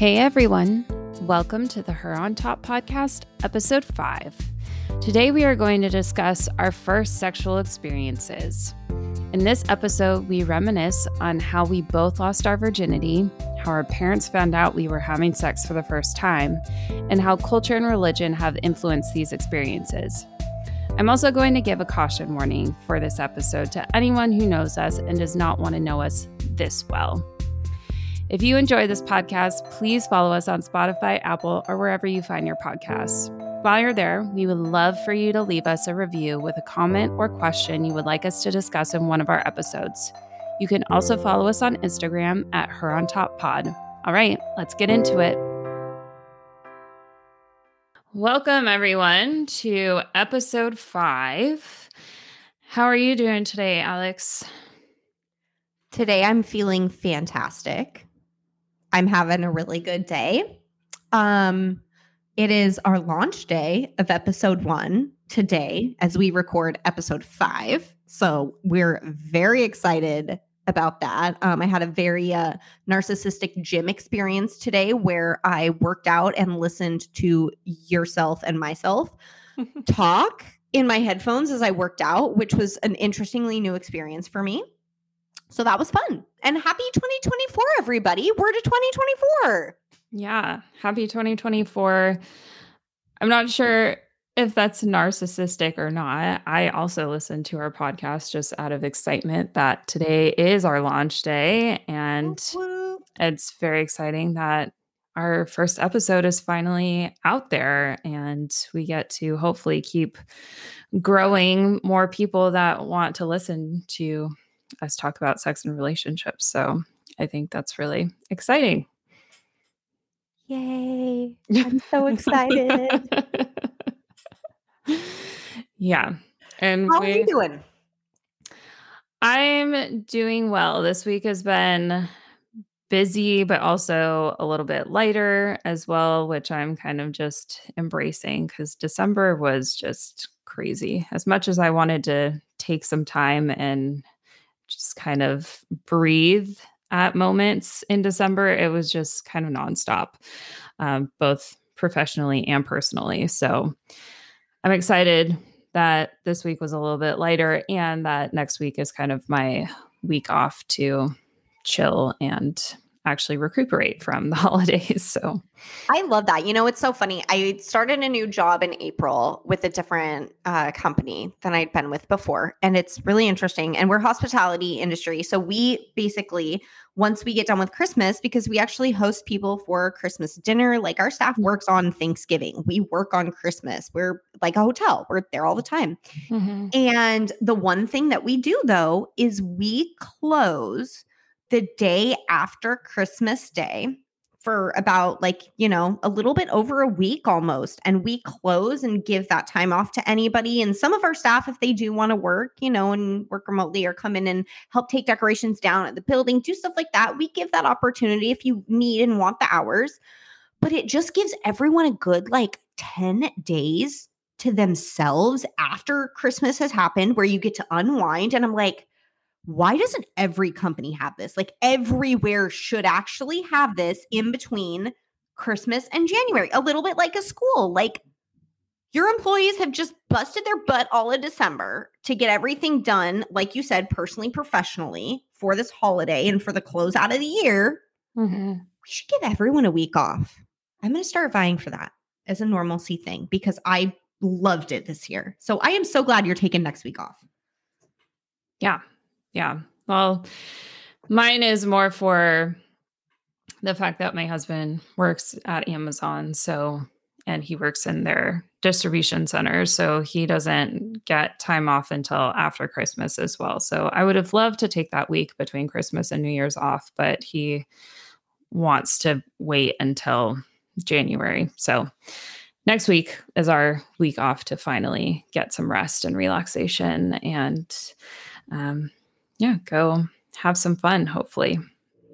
Hey everyone, welcome to the Her on Top podcast, episode 5. Today we are going to discuss our first sexual experiences. In this episode, we reminisce on how we both lost our virginity, how our parents found out we were having sex for the first time, and how culture and religion have influenced these experiences. I'm also going to give a caution warning for this episode to anyone who knows us and does not want to know us this well. If you enjoy this podcast, please follow us on Spotify, Apple, or wherever you find your podcasts. While you're there, we would love for you to leave us a review with a comment or question you would like us to discuss in one of our episodes. You can also follow us on Instagram at Her on Top Pod. All right, let's get into it. Welcome, everyone, to episode five. How are you doing today, Alex? Today, I'm feeling fantastic. I'm having a really good day. Um, it is our launch day of episode one today as we record episode five. So we're very excited about that. Um, I had a very uh, narcissistic gym experience today where I worked out and listened to yourself and myself talk in my headphones as I worked out, which was an interestingly new experience for me. So that was fun. And happy 2024, everybody. We're to 2024. Yeah. Happy 2024. I'm not sure if that's narcissistic or not. I also listened to our podcast just out of excitement that today is our launch day. And it's very exciting that our first episode is finally out there and we get to hopefully keep growing more people that want to listen to us talk about sex and relationships. So I think that's really exciting. Yay. I'm so excited. yeah. And how we, are you doing? I'm doing well. This week has been busy, but also a little bit lighter as well, which I'm kind of just embracing because December was just crazy. As much as I wanted to take some time and just kind of breathe at moments in December. It was just kind of nonstop, um, both professionally and personally. So I'm excited that this week was a little bit lighter and that next week is kind of my week off to chill and actually recuperate from the holidays. So I love that. You know, it's so funny. I started a new job in April with a different uh, company than I'd been with before. And it's really interesting. And we're hospitality industry. So we basically, once we get done with Christmas, because we actually host people for Christmas dinner, like our staff works on Thanksgiving. We work on Christmas. We're like a hotel. We're there all the time. Mm-hmm. And the one thing that we do though is we close the day after Christmas Day for about like, you know, a little bit over a week almost. And we close and give that time off to anybody. And some of our staff, if they do want to work, you know, and work remotely or come in and help take decorations down at the building, do stuff like that, we give that opportunity if you need and want the hours. But it just gives everyone a good like 10 days to themselves after Christmas has happened where you get to unwind. And I'm like, why doesn't every company have this? Like everywhere should actually have this in between Christmas and January, a little bit like a school. Like your employees have just busted their butt all of December to get everything done, like you said, personally, professionally for this holiday and for the close out of the year. Mm-hmm. We should give everyone a week off. I'm going to start vying for that as a normalcy thing because I loved it this year. So I am so glad you're taking next week off. Yeah, yeah. Well, mine is more for the fact that my husband works at Amazon. So, and he works in their distribution center. So he doesn't get time off until after Christmas as well. So I would have loved to take that week between Christmas and New Year's off, but he wants to wait until January. So next week is our week off to finally get some rest and relaxation and um, yeah, go have some fun, hopefully.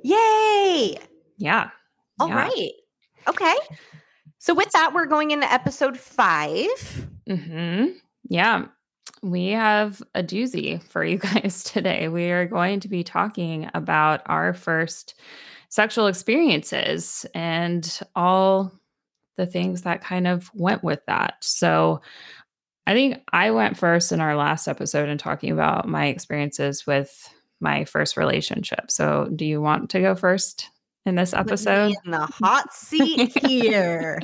Yay! Yeah. All yeah. right. Okay. So with that, we're going into episode 5 Mm-hmm. Yeah. we have a doozy for you guys today. We are going to be talking about our first sexual experiences and all the things that kind of went with that. So, I think I went first in our last episode in talking about my experiences with my first relationship. So, do you want to go first in this episode? in the hot seat here.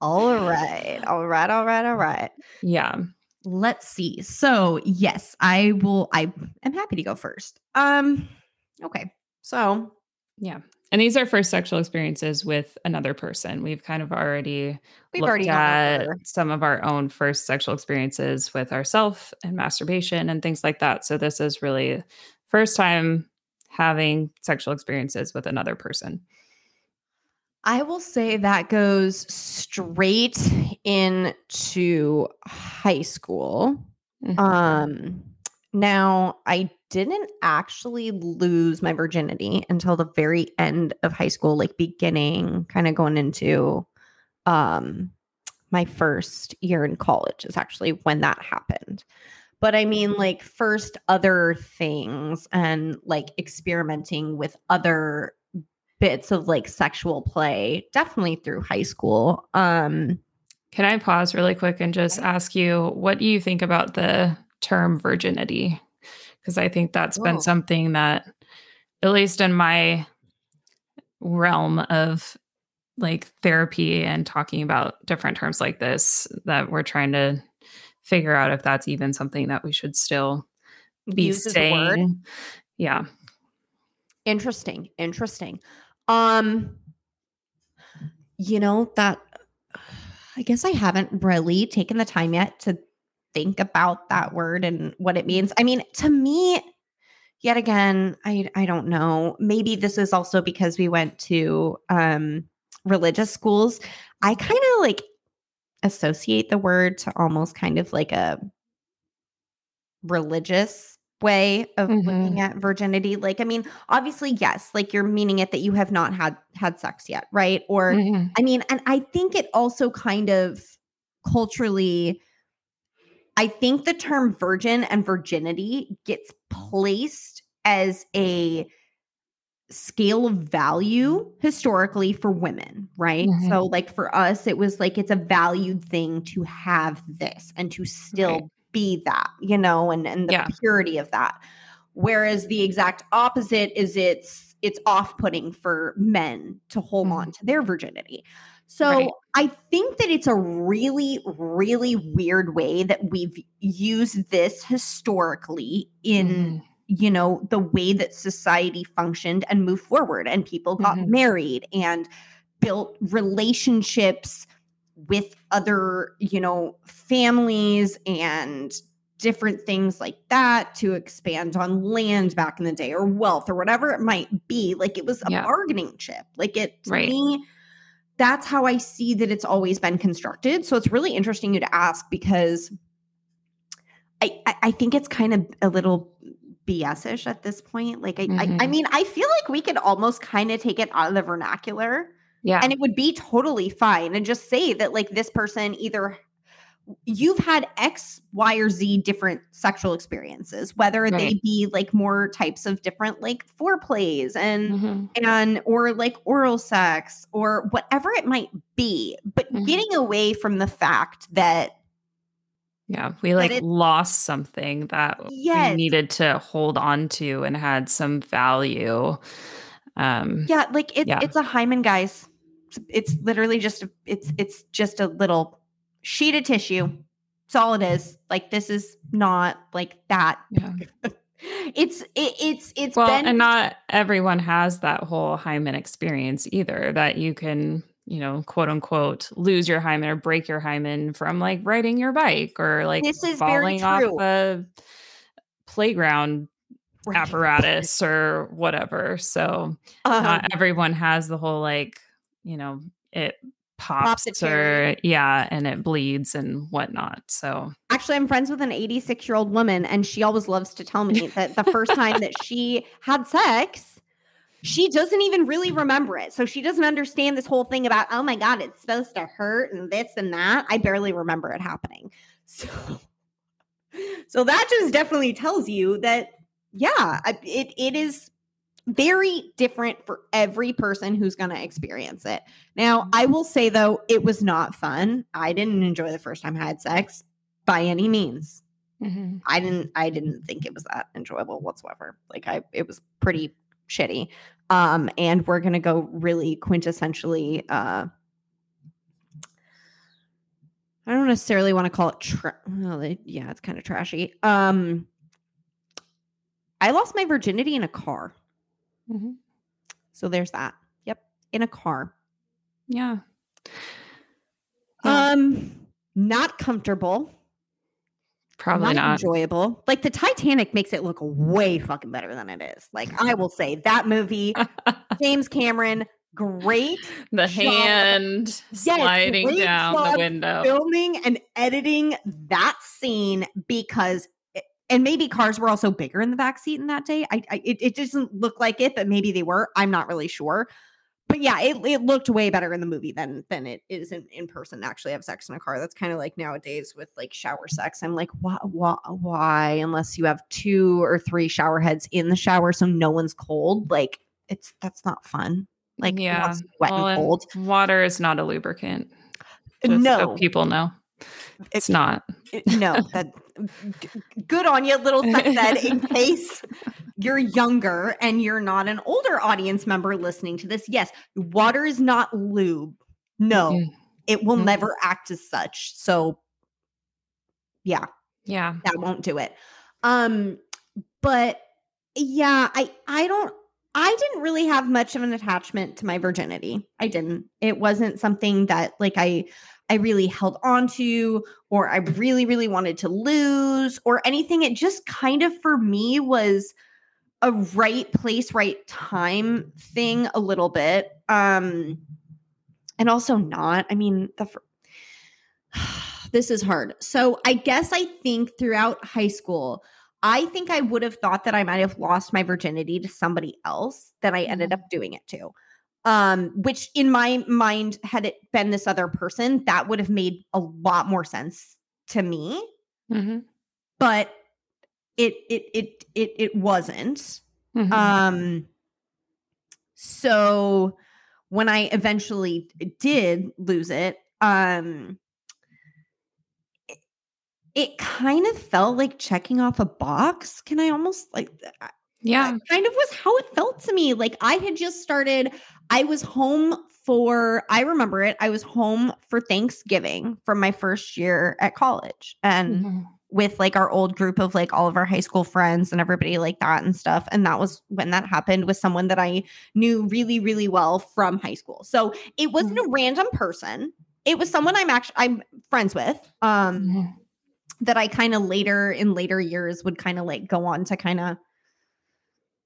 all right. All right. All right. All right. Yeah. Let's see. So, yes, I will I am happy to go first. Um okay. So, yeah. And these are first sexual experiences with another person. We've kind of already we've looked already at some of our own first sexual experiences with ourselves and masturbation and things like that. So this is really first time having sexual experiences with another person. I will say that goes straight into high school. Mm-hmm. Um now I didn't actually lose my virginity until the very end of high school, like beginning kind of going into um my first year in college is actually when that happened. But I mean, like, first other things and like experimenting with other bits of like sexual play, definitely through high school. Um, Can I pause really quick and just ask you, what do you think about the term virginity? Because I think that's Whoa. been something that, at least in my realm of like therapy and talking about different terms like this, that we're trying to figure out if that's even something that we should still be Use saying. Yeah. Interesting. Interesting. Um you know that I guess I haven't really taken the time yet to think about that word and what it means. I mean, to me yet again, I I don't know. Maybe this is also because we went to um religious schools. I kind of like associate the word to almost kind of like a religious way of mm-hmm. looking at virginity like i mean obviously yes like you're meaning it that you have not had had sex yet right or mm-hmm. i mean and i think it also kind of culturally i think the term virgin and virginity gets placed as a scale of value historically for women, right? Mm-hmm. So, like for us, it was like it's a valued thing to have this and to still right. be that, you know, and and the yeah. purity of that. Whereas the exact opposite is it's it's off-putting for men to hold mm-hmm. on to their virginity. So right. I think that it's a really, really weird way that we've used this historically in mm you know the way that society functioned and moved forward and people got mm-hmm. married and built relationships with other you know families and different things like that to expand on land back in the day or wealth or whatever it might be like it was a yeah. bargaining chip like it to right. me that's how i see that it's always been constructed so it's really interesting you to ask because I, I think it's kind of a little BS-ish at this point. Like I, mm-hmm. I, I mm-hmm. mean, I feel like we could almost kind of take it out of the vernacular. Yeah. And it would be totally fine and just say that like this person either you've had X, Y, or Z different sexual experiences, whether right. they be like more types of different like foreplays and mm-hmm. and or like oral sex or whatever it might be, but mm-hmm. getting away from the fact that yeah, we like it, lost something that yes. we needed to hold on to and had some value. Um Yeah, like it's yeah. it's a hymen, guys. It's, it's literally just a, it's it's just a little sheet of tissue. That's all it is. Like this is not like that. Yeah. it's it, it's it's well, been- and not everyone has that whole hymen experience either. That you can you know, quote unquote, lose your hymen or break your hymen from like riding your bike or like this is falling off a playground right. apparatus or whatever. So uh-huh. not everyone has the whole like, you know, it pops, pops or yeah, and it bleeds and whatnot. So actually, I'm friends with an 86 year old woman, and she always loves to tell me that the first time that she had sex she doesn't even really remember it. So she doesn't understand this whole thing about, oh my God, it's supposed to hurt and this and that. I barely remember it happening. So so that just definitely tells you that, yeah, it, it is very different for every person who's going to experience it. Now, I will say though, it was not fun. I didn't enjoy the first time I had sex by any means. Mm-hmm. I didn't I didn't think it was that enjoyable whatsoever. Like I it was pretty shitty. Um and we're going to go really quintessentially uh I don't necessarily want to call it tra- well, yeah, it's kind of trashy. Um I lost my virginity in a car. Mm-hmm. So there's that. Yep, in a car. Yeah. yeah. Um not comfortable Probably not, not, enjoyable. Like the Titanic makes it look way fucking better than it is. Like I will say that movie, James Cameron, great. The hand sliding down the window. Filming and editing that scene because it, and maybe cars were also bigger in the back seat in that day. I, I it, it doesn't look like it, but maybe they were. I'm not really sure but yeah, it, it looked way better in the movie than than it is in, in person. Actually, have sex in a car. That's kind of like nowadays with like shower sex. I'm like, why, why, why? Unless you have two or three shower heads in the shower, so no one's cold. Like it's that's not fun. Like yeah, wet well, and cold. Water is not a lubricant. no, so people know it's it, not. No, that good on you, little said. in case you're younger and you're not an older audience member listening to this, yes, water is not lube. No, mm-hmm. it will mm-hmm. never act as such. So, yeah, yeah, that won't do it. Um, but yeah, I I don't I didn't really have much of an attachment to my virginity. I didn't. It wasn't something that like I I really held on to or I really really wanted to lose or anything. It just kind of for me was a right place, right time thing a little bit. Um and also not. I mean, the this is hard. So, I guess I think throughout high school, I think I would have thought that I might have lost my virginity to somebody else that I ended mm-hmm. up doing it to. Um, which in my mind, had it been this other person, that would have made a lot more sense to me. Mm-hmm. But it it it it it wasn't. Mm-hmm. Um so when I eventually did lose it, um it, it kind of felt like checking off a box. Can I almost like yeah. kind of was how it felt to me. Like I had just started, I was home for, I remember it, I was home for Thanksgiving from my first year at college. And mm-hmm with like our old group of like all of our high school friends and everybody like that and stuff. And that was when that happened with someone that I knew really, really well from high school. So it wasn't mm-hmm. a random person. It was someone I'm actually I'm friends with. Um mm-hmm. That I kind of later in later years would kind of like go on to kind of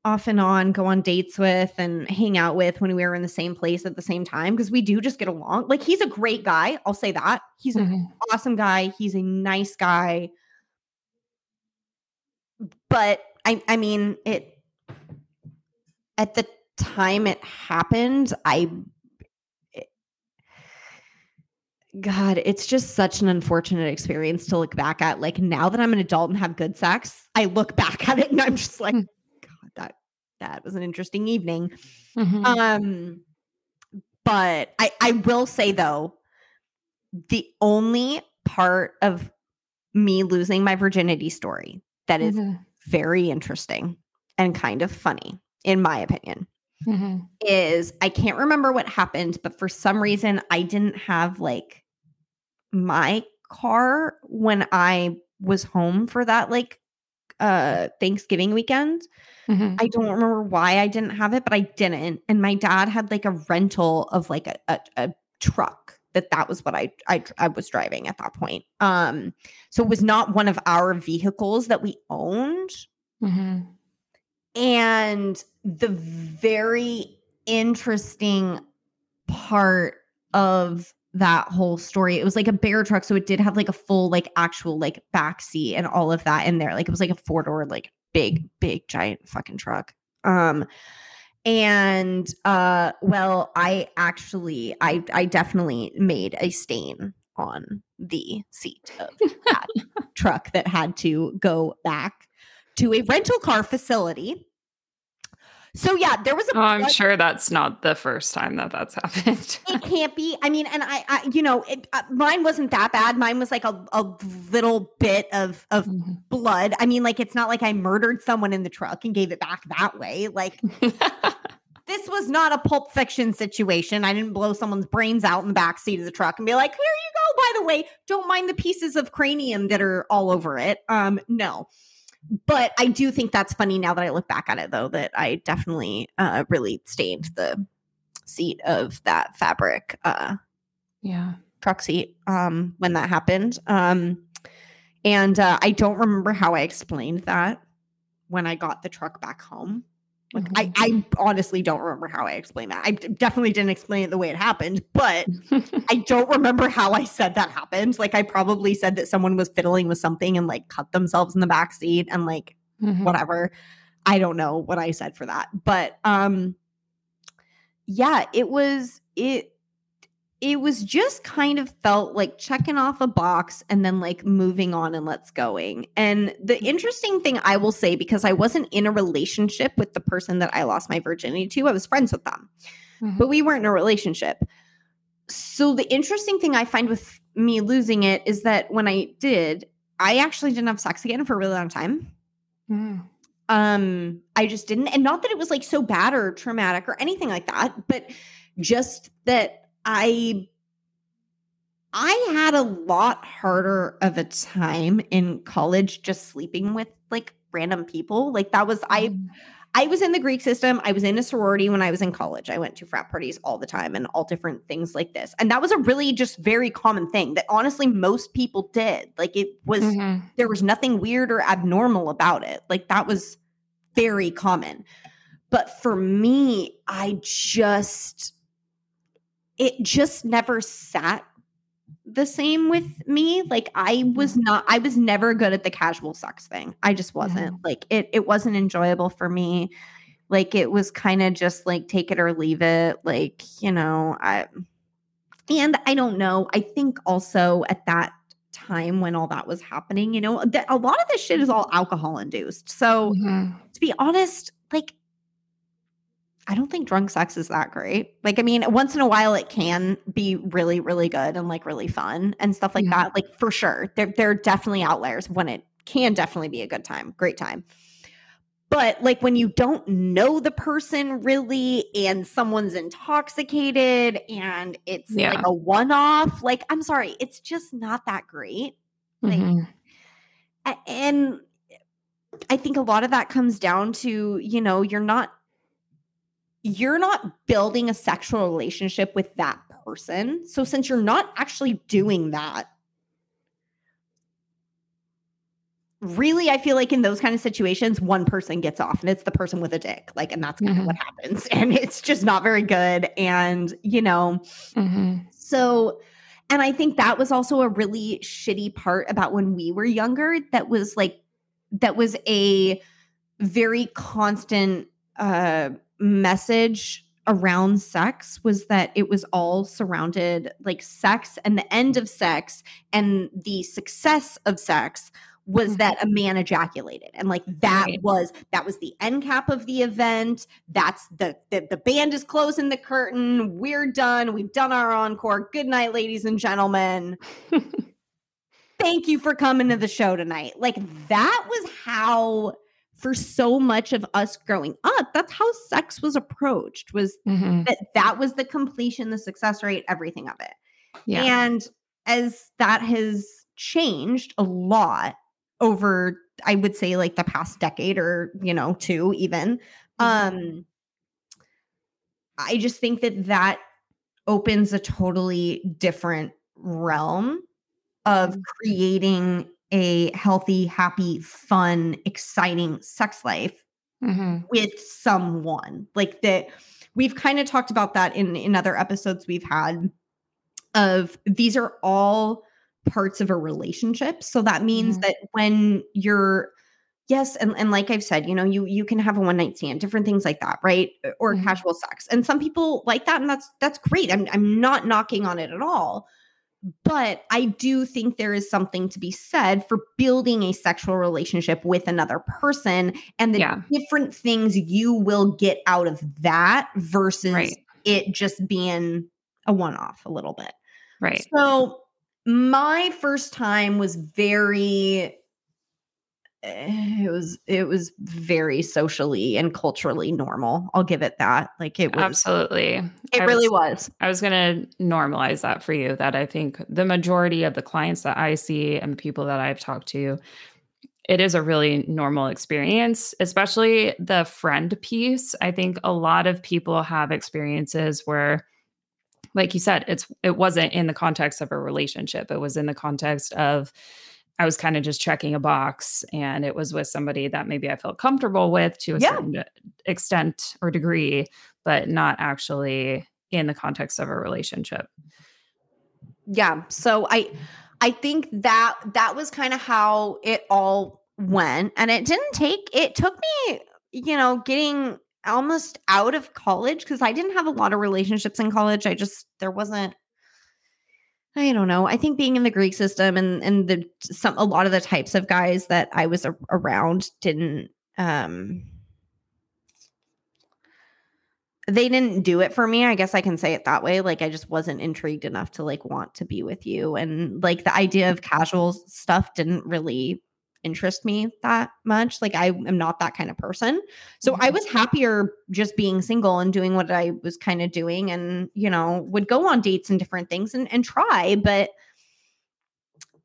off and on go on dates with and hang out with when we were in the same place at the same time because we do just get along. Like he's a great guy, I'll say that. He's mm-hmm. an awesome guy, he's a nice guy but I I mean it at the time it happened, I it, God, it's just such an unfortunate experience to look back at. Like now that I'm an adult and have good sex, I look back at it and I'm just like, hmm. God, that that was an interesting evening. Mm-hmm. Um, but I I will say though, the only part of me losing my virginity story that is mm-hmm very interesting and kind of funny, in my opinion. Mm-hmm. Is I can't remember what happened, but for some reason, I didn't have like my car when I was home for that like uh Thanksgiving weekend. Mm-hmm. I don't remember why I didn't have it, but I didn't. And my dad had like a rental of like a, a, a truck that that was what I, I I was driving at that point. Um, so it was not one of our vehicles that we owned. Mm-hmm. And the very interesting part of that whole story, it was like a bear truck, so it did have like a full like actual like back seat and all of that in there. Like it was like a four door like big big giant fucking truck. Um, and uh well i actually i i definitely made a stain on the seat of that truck that had to go back to a rental car facility. So yeah, there was a. Oh, I'm sure that's not the first time that that's happened. it can't be. I mean, and I, I you know, it, uh, mine wasn't that bad. Mine was like a, a little bit of of mm-hmm. blood. I mean, like it's not like I murdered someone in the truck and gave it back that way. Like this was not a pulp fiction situation. I didn't blow someone's brains out in the back seat of the truck and be like, "Here you go." By the way, don't mind the pieces of cranium that are all over it. Um, no but I do think that's funny now that I look back at it, though, that I definitely uh, really stained the seat of that fabric. Uh, yeah, truck seat um, when that happened. Um, and uh, I don't remember how I explained that when I got the truck back home. Like mm-hmm. I, I honestly don't remember how I explained that. I definitely didn't explain it the way it happened, but I don't remember how I said that happened. Like I probably said that someone was fiddling with something and like cut themselves in the back seat and like mm-hmm. whatever. I don't know what I said for that. But um yeah, it was it it was just kind of felt like checking off a box and then like moving on and let's going. And the mm-hmm. interesting thing I will say, because I wasn't in a relationship with the person that I lost my virginity to, I was friends with them, mm-hmm. but we weren't in a relationship. So the interesting thing I find with me losing it is that when I did, I actually didn't have sex again for a really long time. Mm. Um, I just didn't. And not that it was like so bad or traumatic or anything like that, but just that I I had a lot harder of a time in college just sleeping with like random people. Like that was I mm. I was in the Greek system. I was in a sorority when I was in college. I went to frat parties all the time and all different things like this. And that was a really just very common thing that honestly most people did. Like it was mm-hmm. there was nothing weird or abnormal about it. Like that was very common. But for me, I just it just never sat the same with me. Like I was mm-hmm. not I was never good at the casual sex thing. I just wasn't. Yeah. Like it it wasn't enjoyable for me. Like it was kind of just like take it or leave it. Like, you know, I and I don't know. I think also at that time when all that was happening, you know, that a lot of this shit is all alcohol induced. So mm-hmm. to be honest, like I don't think drunk sex is that great. Like, I mean, once in a while it can be really, really good and like really fun and stuff like that. Like, for sure. There, there are definitely outliers when it can definitely be a good time, great time. But like when you don't know the person really and someone's intoxicated and it's yeah. like a one off, like, I'm sorry, it's just not that great. Like, mm-hmm. and I think a lot of that comes down to, you know, you're not you're not building a sexual relationship with that person. So since you're not actually doing that, really I feel like in those kind of situations one person gets off and it's the person with a dick. Like and that's kind mm-hmm. of what happens and it's just not very good and you know. Mm-hmm. So and I think that was also a really shitty part about when we were younger that was like that was a very constant uh message around sex was that it was all surrounded like sex and the end of sex and the success of sex was mm-hmm. that a man ejaculated. And like that right. was that was the end cap of the event. That's the, the the band is closing the curtain. We're done. We've done our encore. Good night ladies and gentlemen. Thank you for coming to the show tonight. Like that was how for so much of us growing up that's how sex was approached was mm-hmm. that that was the completion the success rate everything of it yeah. and as that has changed a lot over i would say like the past decade or you know two even mm-hmm. um i just think that that opens a totally different realm of mm-hmm. creating a healthy, happy, fun, exciting sex life mm-hmm. with someone. Like that we've kind of talked about that in in other episodes we've had of these are all parts of a relationship. So that means mm-hmm. that when you're yes and, and like i've said you know you you can have a one night stand different things like that right or mm-hmm. casual sex and some people like that and that's that's great i'm i'm not knocking on it at all but I do think there is something to be said for building a sexual relationship with another person and the Yeah. different things you will get out of that versus Right. it just being a one off a little bit. Right. So my first time was very Eh, it was it was very socially and culturally normal. I'll give it that. Like it was Absolutely. it I really was- was. I was going to normalize that for you that I think the majority of the clients that I see and the people that I've talked to, it is a really normal experience, especially the friend piece. I think a lot of people have experiences where like you said, it's it wasn't in the context of a relationship. It was in the context of I was kind of just checking a box and it was with somebody that maybe I felt comfortable with to a Yeah. certain extent or degree, but not actually in the context of a relationship. Yeah. So I I think that that was kind of how it all went and it didn't take it took me, you know, getting almost out of college because I didn't have a lot of relationships in college. I just there wasn't I don't know. I think being in the Greek system and and the some a lot of the types of guys that I was a, around didn't um they didn't do it for me. I guess I can say it that way. Like I just wasn't intrigued enough to like want to be with you and like the idea of casual stuff didn't really interest me that much. Like I am not that kind of person. So I Mhm. was happier just being single and doing what I was kind of doing and, you know, would go on dates and different things and, and try, but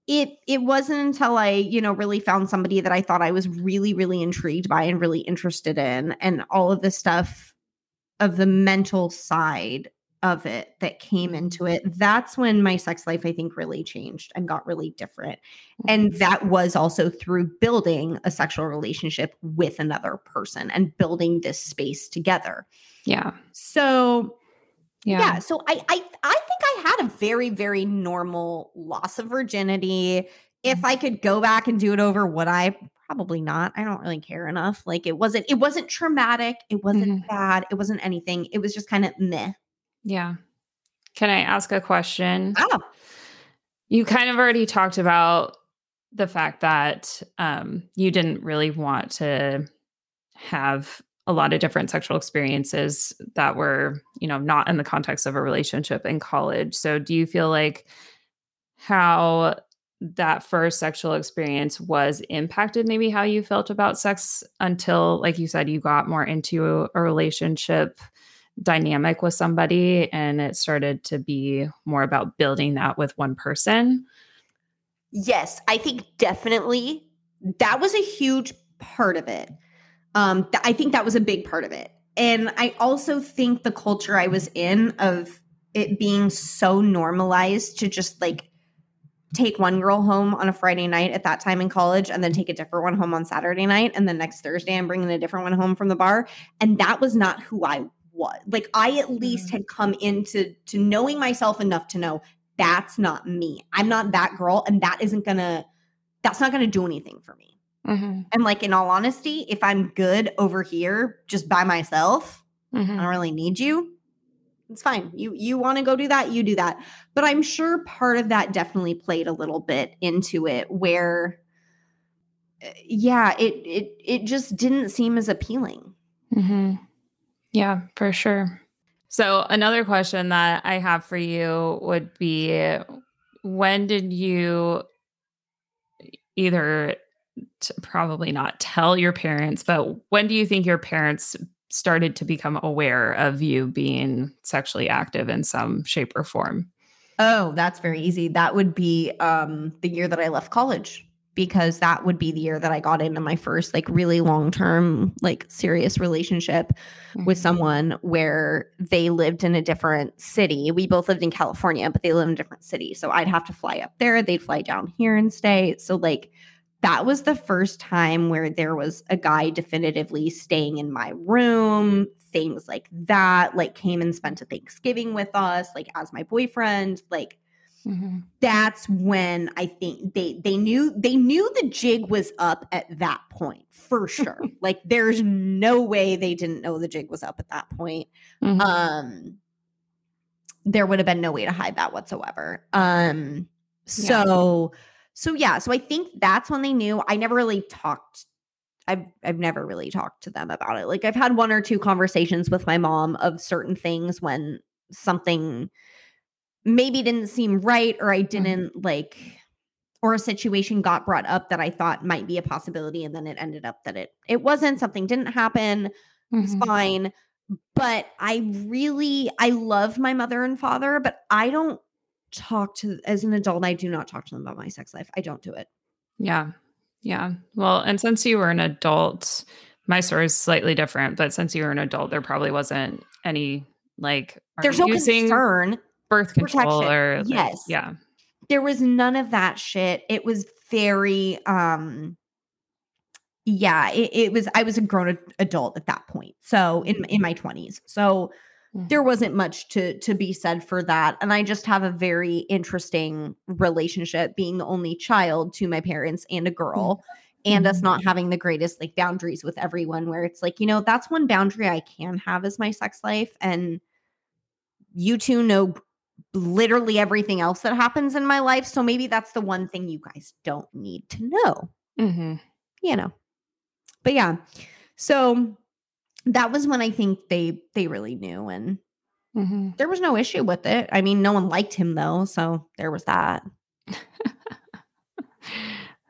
it it wasn't until I, you know, really found somebody that I thought I was really, really intrigued by and really interested in and all of the stuff of the mental side of it that came mm-hmm. into it. That's when my sex life, I think, really changed and got really different. Mm-hmm. And that was also through building a sexual relationship with another person and building this space together. Yeah. So Yeah. yeah, so I I I think I had a very very normal loss of virginity. If mm-hmm. I could go back and do it over, would I? Probably not. I don't really care enough. Like it wasn't it wasn't traumatic. It wasn't bad. It wasn't anything. It was just kind of meh. Yeah. Can I ask a question? Ah, You kind of already talked about the fact that um, you didn't really want to have a lot of different sexual experiences that were, you know, not in the context of a relationship in college. So, do you feel like how that first sexual experience was impacted maybe how you felt about sex until like you said you got more into a relationship dynamic with somebody and it started to be more about building that with one person. yes, I think definitely that was a huge part of it. Um, th- I think that was a big part of it. And I also think the culture I was in of it being so normalized to just like take one girl home on a Friday night at that time in college and then take a different one home on Saturday night. And then next Thursday, I'm bringing a different one home from the bar. And that was not who I was. Like I at least had come into to knowing myself enough to know that's not me. I'm not that girl. And that isn't gonna, that's not gonna do anything for me. Mm-hmm. And like in all honesty, if I'm good over here just by myself, I Mm-hmm. don't really need you. It's fine. You you want to go do that, you do that. But I'm sure part of that definitely played a little bit into it where uh, yeah, it it it just didn't seem as appealing. Mm-hmm. Yeah, for sure. So, another question that I have for you would be when did you either t- probably not tell your parents, but when do you think your parents started to become aware of you being sexually active in some shape or form? Oh, that's very easy. That would be um the year that I left college because that would be the year that I got into my first like really long-term like serious relationship with Mhm. someone where they lived in a different city. We both lived in California, but they lived in a different city. So I'd have to fly up there, they'd fly down here and stay. So like that was the first time where there was a guy definitively staying in my room, things like that, like came and spent a Thanksgiving with us, like as my boyfriend, like Mhm. that's when I think they they knew they knew the jig was up at that point for sure. like there's no way they didn't know the jig was up at that point. Mhm. Um there would have been no way to hide that whatsoever. Um, so, yeah. so yeah, so I think that's when they knew. I never really talked. I've I've never really talked to them about it. Like I've had one or two conversations with my mom of certain things when something maybe didn't seem right or I mm-hmm. didn't mm-hmm. like or a situation got brought up that I thought might be a possibility and then it ended up that it it wasn't something didn't happen mm-hmm. it's fine but I really I love my mother and father but I don't talk to as an adult I do not talk to them about my sex life I don't do it yeah yeah well and since you were an adult my story is slightly different but since you were an adult there probably wasn't any like there's no concern birth control protection. or like, yes yeah there was none of that shit. It was very um yeah, it, it was I was a grown adult at that point. So in in my 20s. So mm-hmm. there wasn't much to to be said for that and I just have a very interesting relationship being the only child to my parents and a girl. Mm-hmm and us mm-hmm. not having the greatest like boundaries with everyone where it's like you know that's one boundary i can have is my sex life and you two know literally everything else that happens in my life. So maybe that's the one thing you guys don't need to know. Mm-hmm. You know. But yeah. So that was when I think they they really knew and mm-hmm. there was no issue with it. I mean, no one liked him though, so there was that.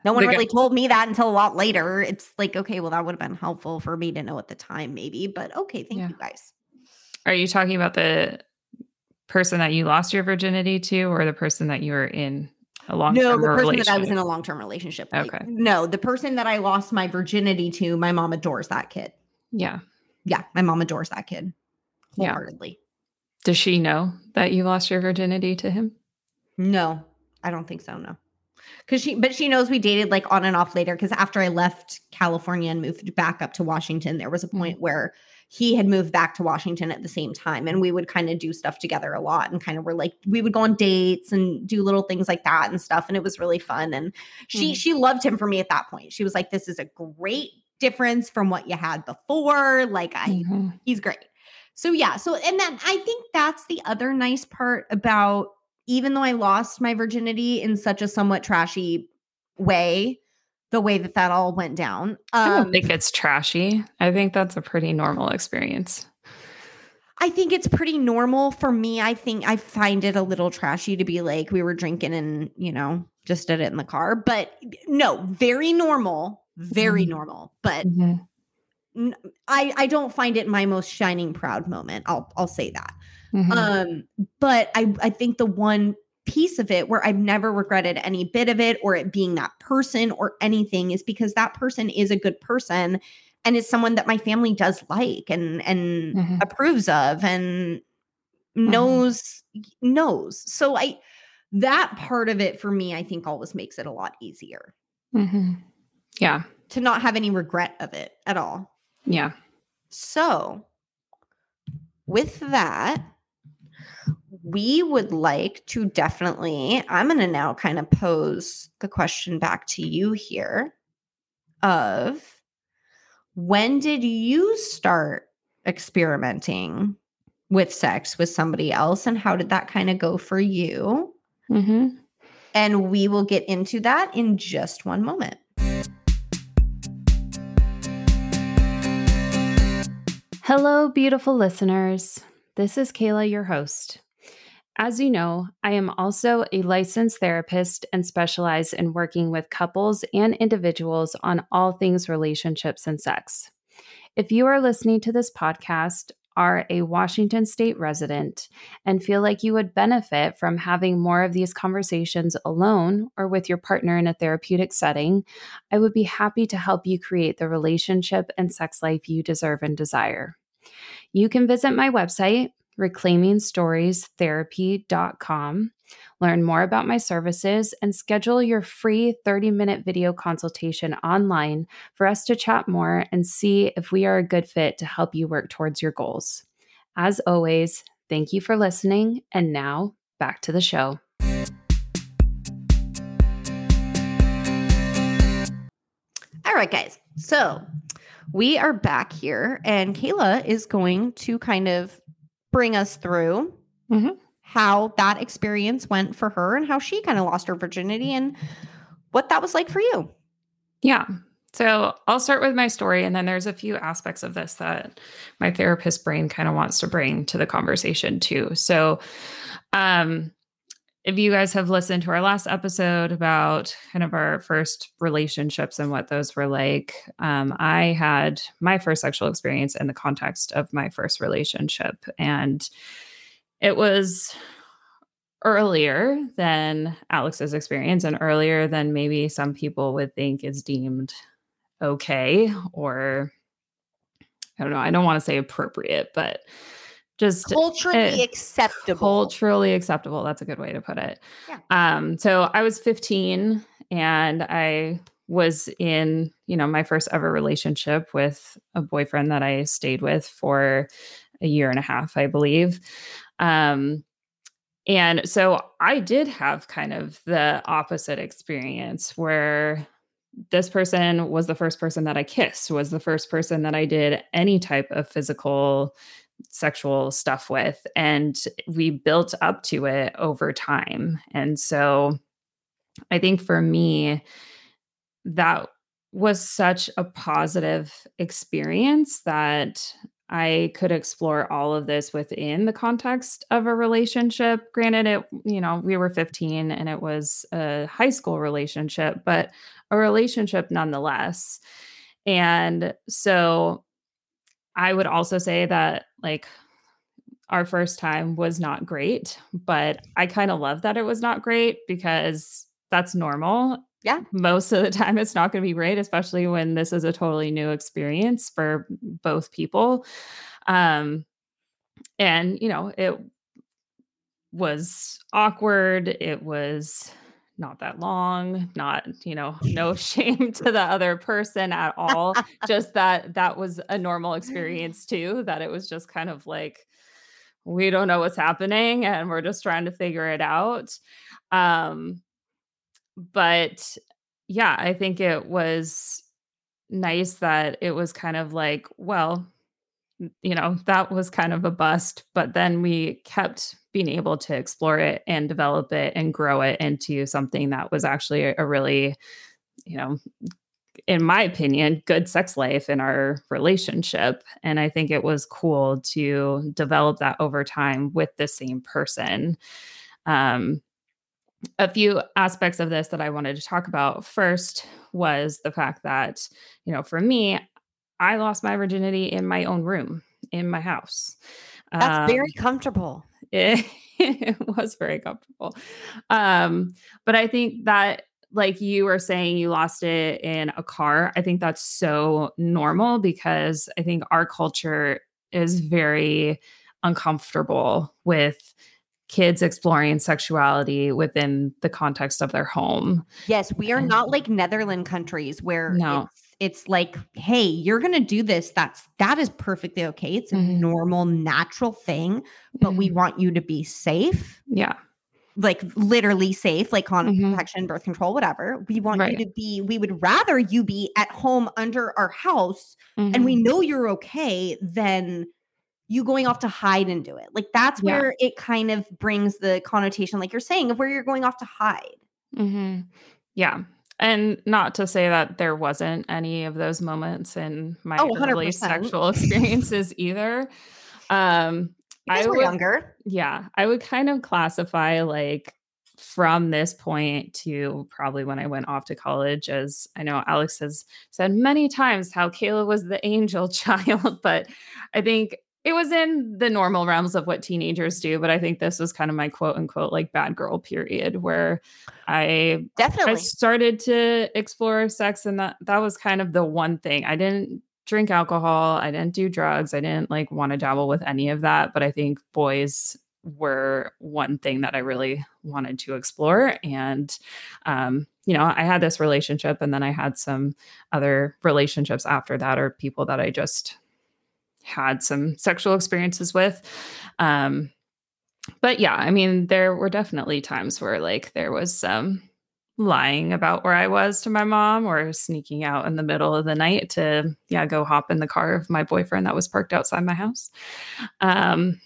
no one really told me that until a lot later. It's like, okay, well, that would have been helpful for me to know at the time, maybe. But okay, thank yeah. you guys. Are you talking about the person that you lost your virginity to or the person that you were in a long no the person that i was in a long-term relationship with. okay no the person that i lost my virginity to my mom adores that kid yeah yeah my mom adores that kid wholeheartedly yeah. does she know that you lost your virginity to him no i don't think so no because she but she knows we dated like on and off later because after i left california and moved back up to washington there was a mm. point mm-hmm. where he had moved back to Washington at the same time. And we would kind of do stuff together a lot and kind of were like, we would go on dates and do little things like that and stuff. And it was really fun. And she, mm. she loved him for me at that point. She was like, this is a great difference from what you had before. Like, I, mm-hmm. he's great. So, yeah. So, and then I think that's the other nice part about even though I lost my virginity in such a somewhat trashy way, the way that that all went down. Um, I don't think it's trashy. I think that's a pretty normal experience. I think it's pretty normal for me. I think I find it a little trashy to be like, we were drinking and, you know, just did it in the car. But no, very normal, very mm-hmm. normal. But mm-hmm. I, I don't find it my most shining proud moment. I'll, I'll say that. Mm-hmm. Um, but I, I think the one piece of it where I've never regretted any bit of it or it being that person or anything is because that person is a good person and is someone that my family does like and and mm-hmm. approves of and mm-hmm. knows knows. So I that part of it for me I think always makes it a lot easier. Mm-hmm. Yeah. To not have any regret of it at all. Yeah. So with that, we would like to definitely, I'm going to now kind of pose the question back to you here of when did you start experimenting with sex with somebody else and how did that kind of go for you? Mm-hmm. And we will get into that in just one moment. Hello, beautiful listeners. This is Kayla, your host. As you know, I am also a licensed therapist and specialize in working with couples and individuals on all things relationships and sex. If you are listening to this podcast, are a Washington state resident, and feel like you would benefit from having more of these conversations alone or with your partner in a therapeutic setting, I would be happy to help you create the relationship and sex life you deserve and desire. You can visit my website, reclaimingstoriestherapy.com. Learn more about my services and schedule your free 30 minute video consultation online for us to chat more and see if we are a good fit to help you work towards your goals. As always, thank you for listening. And now back to the show. All right, guys. So we are back here, and Kayla is going to kind of bring us through mm-hmm. how that experience went for her and how she kind of lost her virginity and what that was like for you. Yeah. So I'll start with my story, and then there's a few aspects of this that my therapist brain kind of wants to bring to the conversation too. So, um, if you guys have listened to our last episode about kind of our first relationships and what those were like, um, I had my first sexual experience in the context of my first relationship. And it was earlier than Alex's experience and earlier than maybe some people would think is deemed okay or I don't know, I don't want to say appropriate, but just culturally uh, acceptable. Culturally acceptable. That's a good way to put it. Yeah. Um, so I was 15 and I was in, you know, my first ever relationship with a boyfriend that I stayed with for a year and a half, I believe. Um, and so I did have kind of the opposite experience where this person was the first person that I kissed, was the first person that I did any type of physical sexual stuff with and we built up to it over time and so i think for me that was such a positive experience that I could explore all of this within the context of a relationship. Granted, it, you know, we were 15 and it was a high school relationship, but a relationship nonetheless. And so I would also say that like our first time was not great, but I kind of love that it was not great because that's normal. Yeah. Most of the time it's not going to be great, especially when this is a totally new experience for both people. Um and you know, it was awkward, it was not that long, not, you know, no shame to the other person at all. just that that was a normal experience too, that it was just kind of like, we don't know what's happening and we're just trying to figure it out. Um, but yeah, I think it was nice that it was kind of like, well, you know, that was kind of a bust, but then we kept being able to explore it and develop it and grow it into something that was actually a, really, you know, in my opinion, good sex life in our relationship. And I think it was cool to develop that over time with the same person. Um, a few aspects of this that I wanted to talk about first was the fact that, you know, for me, I lost my virginity in my own room in my house. That's um, very comfortable. It, it was very comfortable. Um, but I think that like you were saying you lost it in a car. I think that's so normal because I think our culture is very uncomfortable with kids exploring sexuality within the context of their home. Yes, we are not like Netherland countries where no. It's, like, hey, you're gonna do this. That's that is perfectly okay. It's a mm-hmm. normal, natural thing, but mm-hmm. we want you to be safe. Yeah. Like literally safe, like condom mm-hmm. protection, birth control, whatever. We want right. you to be, we would rather you be at home under our house and we mm-hmm. know you're okay than you going off to hide and do it. Like that's yeah. where it kind of brings the connotation, like you're saying, of where you're going off to hide. Mm-hmm. Yeah. And not to say that there wasn't any of those moments in my oh, early sexual experiences either. Um, I were younger. Yeah. I would kind of classify like from this point to probably when I went off to college, as I know Alex has said many times how Kayla was the angel child, but I think it was in the normal realms of what teenagers do, but I think this was kind of my quote unquote like bad girl period where I definitely I started to explore sex and that that was kind of the one thing. I didn't drink alcohol, I didn't do drugs, I didn't like want to dabble with any of that, but I think boys were one thing that I really wanted to explore and um you know, I had this relationship and then I had some other relationships after that or people that I just had some sexual experiences with. Um, but yeah, I mean, there were definitely times where like there was some lying about where I was to my mom or sneaking out in the middle of the night to, yeah, go hop in the car of my boyfriend that was parked outside my house. Um,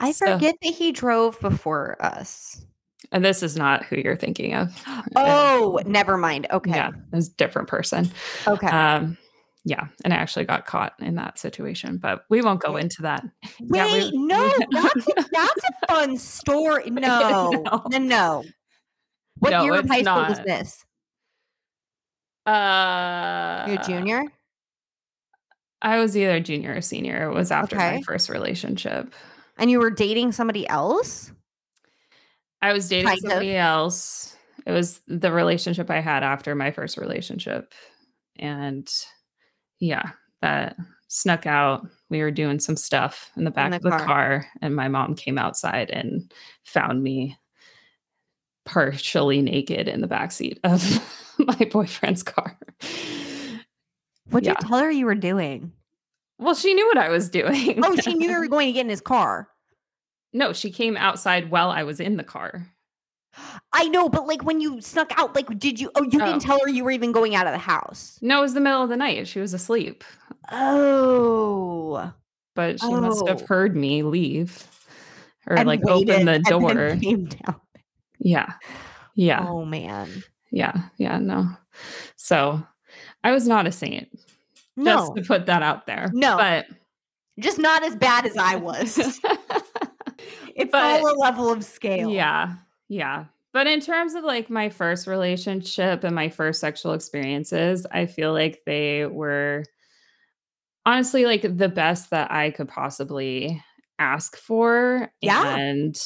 I So- forget that he drove before us. And this is not who you're thinking of. Oh, never mind. Okay. Yeah, it's a different person. Okay. Um, yeah, and I actually got caught in that situation, but we won't go into that. Yeah, we- Wait, no, we- that's a, that's a fun story. No, No. no, no. What No, year of high school was this? Uh, You're junior. I was either junior or senior. It was after my first relationship. And you were dating somebody else? I was dating Kind of. somebody else. It was the relationship I had after my first relationship. And yeah, that snuck out. We were doing some stuff in the back the of the car. car. and my mom came outside and found me partially naked in the backseat of my boyfriend's car. What'd Yeah. you tell her you were doing? Well, she knew what I was doing. Oh, she knew you were going to get in his car. no, she came outside while I was in the car. I know, but like when you snuck out, like did you? Oh, you Oh. didn't tell her you were even going out of the house. No, it was the middle of the night. She was asleep, Oh, but she must have Oh. heard me leave or and like open the door. Yeah. Yeah. Oh man, Yeah. Yeah. No. So I was not a saint. no, Just to put that out there. No. But just not as bad as I was. it's But- all a level of scale. yeah. Yeah. But in terms of like my first relationship and my first sexual experiences, I feel like they were honestly like the best that I could possibly ask for. Yeah. And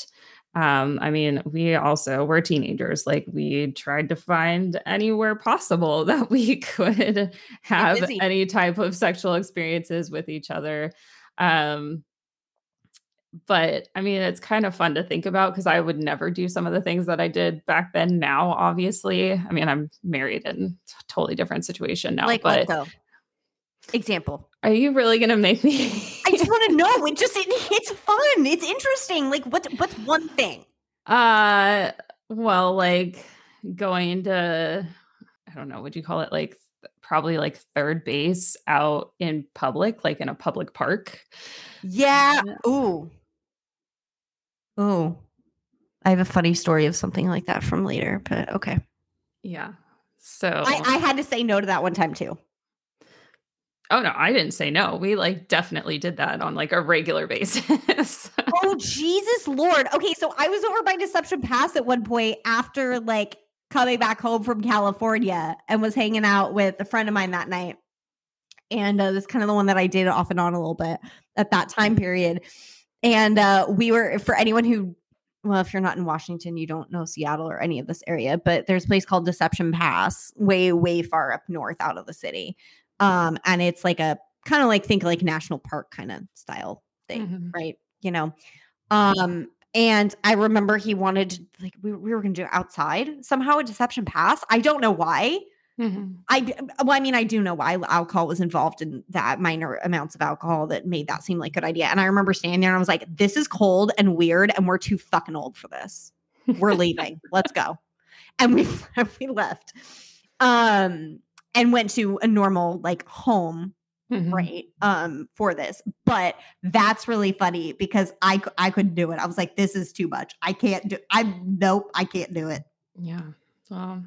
um, I mean, we also were teenagers. Like we tried to find anywhere possible that we could have any type of sexual experiences with each other. Um, but I mean, it's kind of fun to think about because I would never do some of the things that I did back then. Now, obviously, I mean, I'm married and totally different situation now. like but? Example. are you really gonna make me? I just want to know. It just it, it's fun. It's interesting. Like what? What's one thing? uh, well, like going to, I don't know, would you call it like probably like third base out in public, like in a public park? Yeah. Yeah. Ooh. Ooh. I have a funny story of something like that from later, but okay. Yeah. So I, I had to say no to that one time too. Oh no, I didn't say no. We like definitely did that on like a regular basis. Oh Jesus Lord. Okay, so I was over by Deception Pass at one point after like coming back home from California and was hanging out with a friend of mine that night. And uh, this is kind of the one that I did off and on a little bit at that time period. And uh, we were for anyone who well, if you're not in Washington, you don't know Seattle or any of this area, but there's a place called Deception Pass, way, way far up north out of the city. Um, and it's like a kind of like think like national park kind of style thing, Mhm. right? You know. Um, and I remember he wanted like we, we were gonna do it outside somehow at Deception Pass. I don't know why. Mhm. I d- well, I mean, I do know why alcohol was involved in that minor amounts of alcohol that made that seem like a good idea. And I remember standing there and I was like, this is cold and weird, and we're too fucking old for this. We're leaving. Let's go. And we we left. Um and went to a normal like home, Mhm. right? Um for this. But that's really funny because I I couldn't do it. I was like, this is too much. I can't do I nope, I can't do it. Yeah. Well,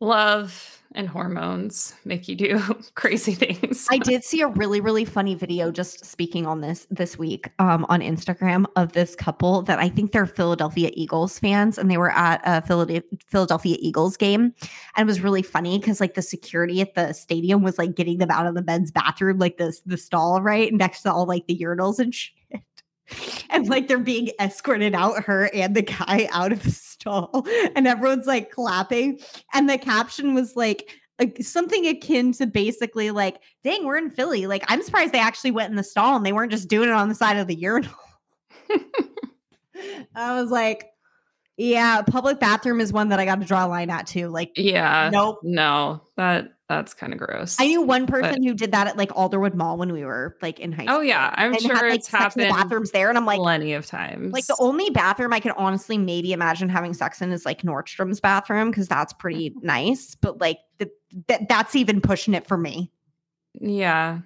love and hormones make you do crazy things. I did see a really, really funny video just speaking on this this week um, on Instagram of this couple that I think they're Philadelphia Eagles fans, and they were at a Philadelphia, Philadelphia Eagles game, and it was really funny because like the security at the stadium was like getting them out of the men's bathroom, like this the stall right next to all like the urinals and shit. And like they're being escorted out, her and the guy out of the stall, and everyone's like clapping. And the caption was like, like something akin to basically like, dang, we're in Philly. Like, I'm surprised they actually went in the stall and they weren't just doing it on the side of the urinal. I was like, yeah, public bathroom is one that I got to draw a line at too. Like, yeah. nope. No, that that's kind of gross. I knew one person who did that at like Alderwood Mall when we were like in high school. Oh yeah, I'm sure had, like, it's sex in the happened bathrooms there, and I'm like, plenty of times. like the only bathroom I can honestly maybe imagine having sex in is like Nordstrom's bathroom because that's pretty nice. But like the, th- that's even pushing it for me. Yeah.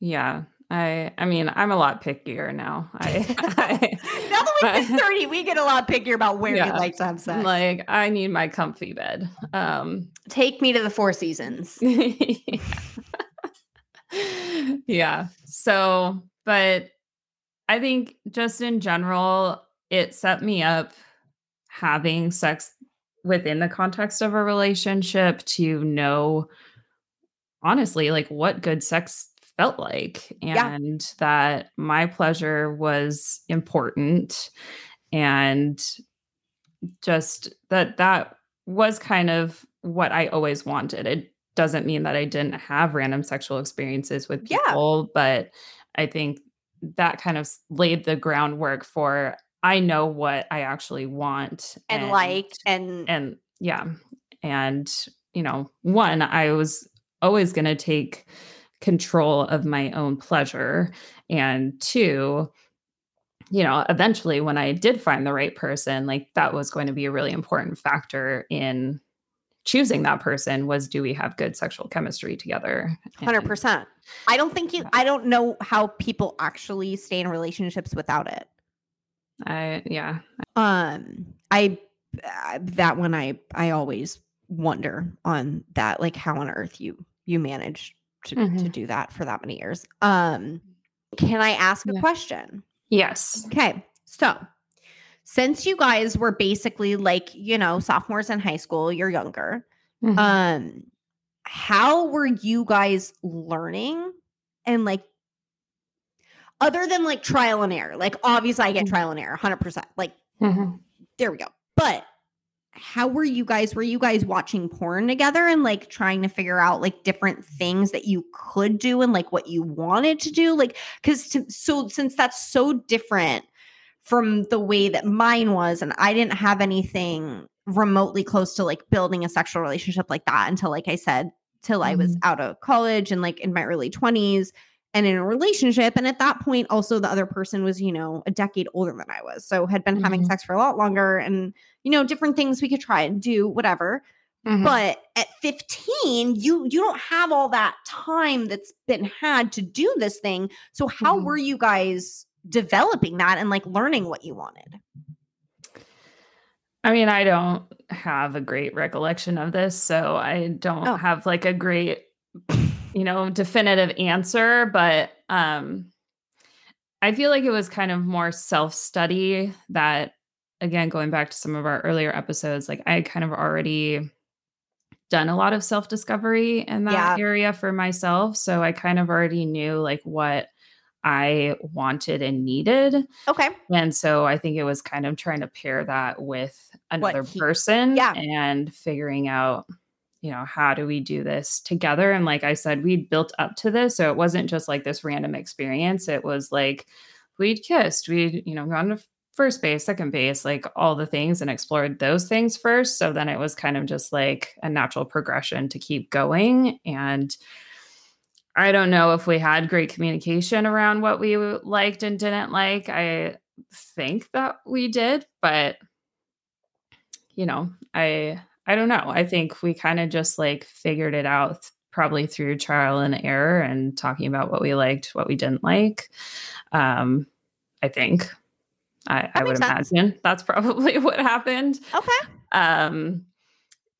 Yeah. I I mean, I'm a lot pickier now. I, I now that we hit 30, we get a lot pickier about where yeah, we like to have sex. Like I need my comfy bed. Um take me to the four seasons. yeah. So, but I think just in general, it set me up having sex within the context of a relationship to know honestly like what good sex felt like and yeah. that my pleasure was important and just that that was kind of what I always wanted. It doesn't mean that I didn't have random sexual experiences with people, yeah. but I think that kind of laid the groundwork for I know what I actually want and, and like and and yeah. And you know, one I was always going to take control of my own pleasure. And two you know eventually when i did find the right person like that was going to be a really important factor in choosing that person was do we have good sexual chemistry together? 100% i don't think you i don't know how people actually stay in relationships without it. I yeah. Um i that one i i always wonder on that like how on earth you you manage to, mm-hmm. to do that for that many years um can i ask a question yes okay so since you guys were basically like, you know, sophomores in high school, you're younger. Mm-hmm. Um how were you guys learning and like other than like trial and error? Like obviously I get mm-hmm. trial and error 100%. Like mm-hmm. there we go. But how were you guys were you guys watching porn together and like trying to figure out like different things that you could do and like what you wanted to do like cuz so since that's so different from the way that mine was and i didn't have anything remotely close to like building a sexual relationship like that until like i said till mm-hmm. i was mm-hmm. out of college and like in my early 20s and in a relationship and at that point also the other person was you know a decade older than i was so had been mm-hmm. having sex for a lot longer and you know different things we could try and do whatever mm-hmm. but at 15 you you don't have all that time that's been had to do this thing so how mm-hmm. were you guys developing that and like learning what you wanted? I mean, I don't have a great recollection of this, so I don't oh. have like a great, you know, definitive answer, but um I feel like it was kind of more self-study that again going back to some of our earlier episodes, like I kind of already done a lot of self-discovery in that yeah. area for myself, so I kind of already knew like what I wanted and needed. Okay. And so I think it was kind of trying to pair that with another he, person yeah. and figuring out, you know, how do we do this together? And like I said, we'd built up to this. So it wasn't just like this random experience. It was like we'd kissed, we'd, you know, gone to first base, second base, like all the things and explored those things first. So then it was kind of just like a natural progression to keep going. And I don't know if we had great communication around what we liked and didn't like. I think that we did, but you know, I I don't know. I think we kind of just like figured it out probably through trial and error and talking about what we liked, what we didn't like. Um, I think I, I would sense. imagine that's probably what happened. Okay. Um,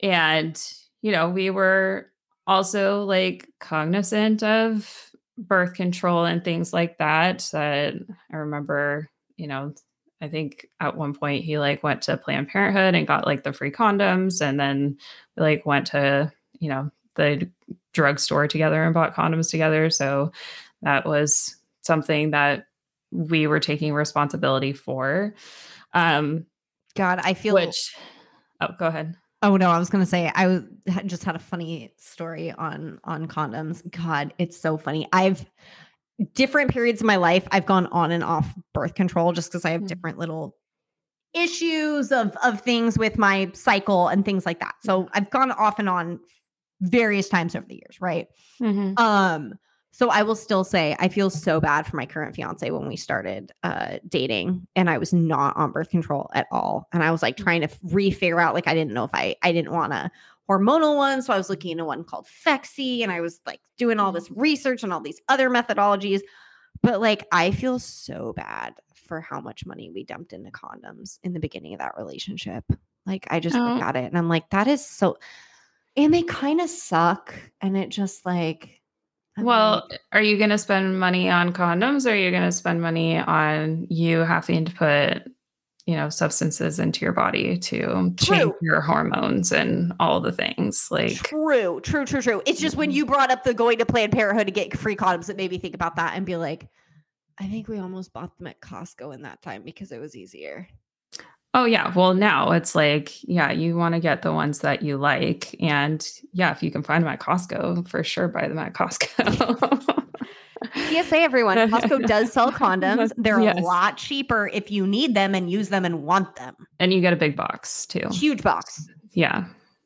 and you know, we were also like cognizant of birth control and things like that. That I remember, you know, I think at one point he like went to Planned Parenthood and got like the free condoms, and then we like went to you know the drugstore together and bought condoms together. So that was something that we were taking responsibility for. Um, God, I feel which. Oh, go ahead. Oh no, I was gonna say I just had a funny story on on condoms. God, it's so funny. I've different periods of my life I've gone on and off birth control just because I have mm-hmm. different little issues of of things with my cycle and things like that. So I've gone off and on various times over the years, right? Mm-hmm. Um so I will still say I feel so bad for my current fiance when we started uh, dating and I was not on birth control at all. And I was like mm. trying to re-figure out like I didn't know if I I didn't want a hormonal one. So I was looking into one called Phexxi and I was like doing all this mm. research and all these other methodologies. But like, I feel so bad for how much money we dumped into condoms in the beginning of that relationship. Like, I just Oh. look at it and I'm like, that is so, and they kind of suck. And it just like, Well, are you going to spend money on condoms or are you going to spend money on you having to put, you know, substances into your body to change your hormones and all the things? Like, true, true, true, true. It's just when Mhm. you brought up the going to Planned Parenthood to get free condoms, that made me think about that and be like, I think we almost bought them at Costco in that time because it was easier. Oh, yeah. Well, now it's like, yeah, you want to get the ones that you like. And yeah, if you can find them at Costco, for sure buy them at Costco. PSA, everyone, Costco does sell condoms. They're Yes. a lot cheaper if you need them and use them and want them. and you get a big box too. Huge box. Yeah.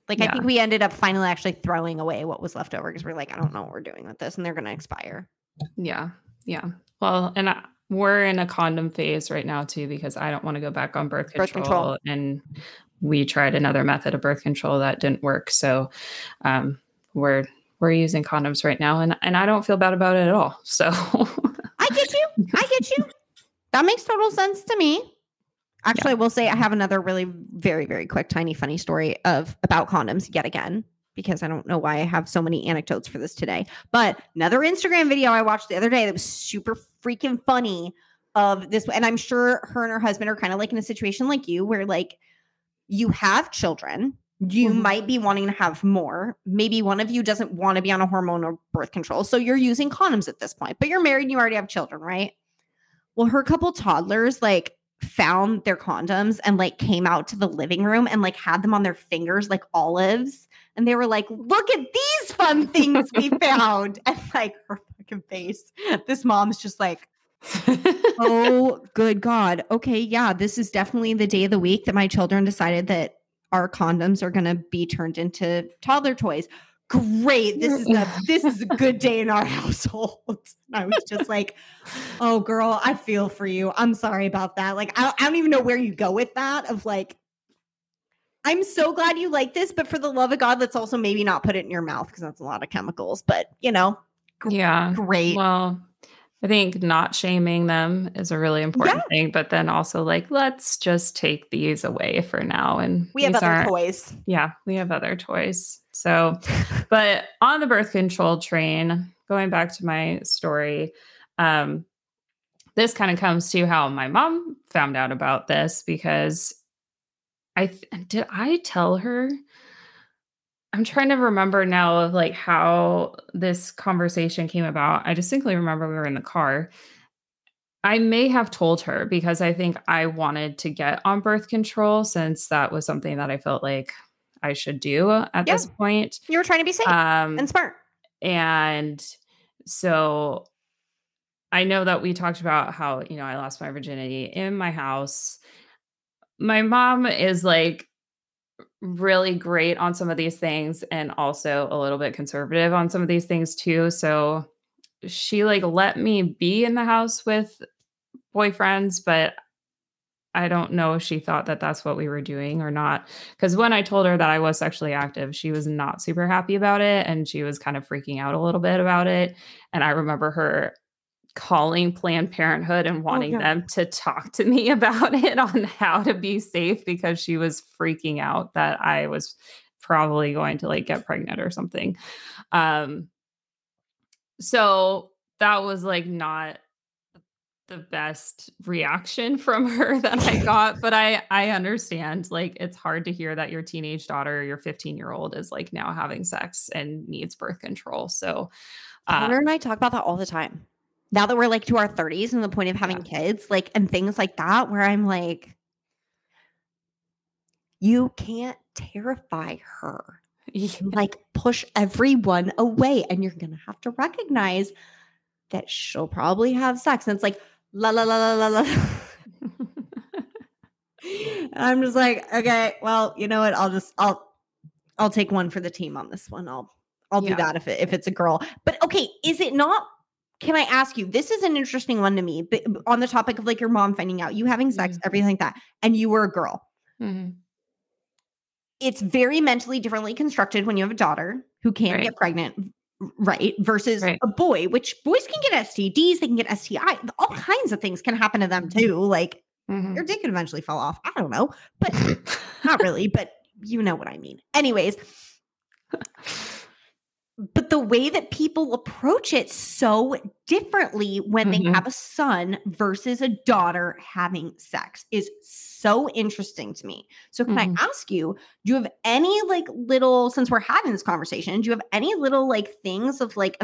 Like I think we ended up finally actually throwing away what was left over because we're like, I don't know what we're doing with this, and they're going to expire. Yeah. Yeah. Well, and I, we're in a condom phase right now too because I don't want to go back on birth control, Birth control. and we tried another method of birth control that didn't work. So um we're we're using condoms right now and and I don't feel bad about it at all. So I get you. I get you. That makes total sense to me. Actually, I will say I have another really very, very quick, tiny, funny story of about condoms yet again, because I don't know why I have so many anecdotes for this today. But another Instagram video I watched the other day that was super freaking funny of this. And I'm sure her and her husband are kind of like in a situation like you, where like you have children. You Mhm. might be wanting to have more. Maybe one of you doesn't want to be on a hormone or birth control. So you're using condoms at this point, but you're married and you already have children, right? Well, her couple toddlers like found their condoms and like came out to the living room and like had them on their fingers like olives. And they were like, look at these fun things we found. And like her fucking face. This mom's just like, oh, good God. Okay. Yeah. This is definitely the day of the week that my children decided that our condoms are going to be turned into toddler toys. Great. This is a this is a good day in our household. I was just like, oh girl, I feel for you. I'm sorry about that. Like, I don't, I don't even know where you go with that. Of like, I'm so glad you like this, but for the love of God, let's also maybe not put it in your mouth because that's a lot of chemicals. But you know, yeah. great. Well, I think not shaming them is a really important thing, but then also like let's just take these away for now and we have other toys. yeah, we have other toys. So, but on the birth control train, going back to my story, um, this kind of comes to how my mom found out about this because I th- did I tell her. I'm trying to remember now of like how this conversation came about. I distinctly remember we were in the car. I may have told her because I think I wanted to get on birth control since that was something that I felt like I should do at Yeah. this point. You were trying to be safe Um, and smart. and so I know that we talked about how, you know, I lost my virginity in my house. My mom is like really great on some of these things and also a little bit conservative on some of these things too. So she like let me be in the house with boyfriends, but I don't know if she thought that that's what we were doing or not. Because when I told her that I was sexually active, she was not super happy about it. And she was kind of freaking out a little bit about it. And I remember her calling Planned Parenthood and wanting God. them to talk to me about it on how to be safe because she was freaking out that I was probably going to like get pregnant or something. Um, so that was like not the best reaction from her that I got, but I I understand like it's hard to hear that your teenage daughter, your 15 year old, is like now having sex and needs birth control. So, uh, Connor and I talk about that all the time. Now that we're like to our 30s and the point of having kids, like, and things like that, where I'm like, you can't terrify her. yeah, Like, push everyone away. And you're going to have to recognize that she'll probably have sex. And it's like, la, la, la, la, la, la. I'm just like, okay, well, you know what? I'll just, I'll, I'll take one for the team on this one. I'll, I'll do that if it, if it's a girl. But okay, is it not? Can I ask you? This is an interesting one to me. But on the topic of like your mom finding out you having sex, Mhm. everything like that, and you were a girl. Mhm. It's very mentally differently constructed when you have a daughter who can't Right. get pregnant right versus Right. a boy which boys can get stds they can get sti all kinds of things can happen to them too like Mhm. your dick could eventually fall off i don't know but not really but you know what i mean anyways but the way that people approach it so differently when they Mhm. have a son versus a daughter having sex is so interesting to me. So can Mhm. I ask you, do you have any like little since we're having this conversation, do you have any little like things of like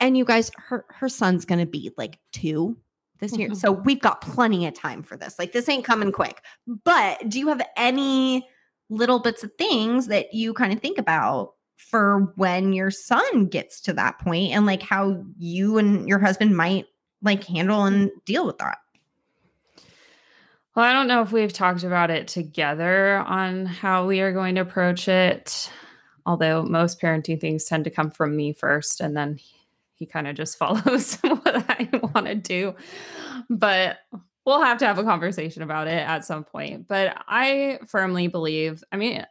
and you guys her her son's going to be like 2 this year. Mhm. So we've got plenty of time for this. Like this ain't coming quick. But do you have any little bits of things that you kind of think about for when your son gets to that point and like how you and your husband might like handle and deal with that. Well, I don't know if we've talked about it together on how we are going to approach it. Although most parenting things tend to come from me first, and then he, he kind of just follows what I want to do. But we'll have to have a conversation about it at some point. But I firmly believe, I mean,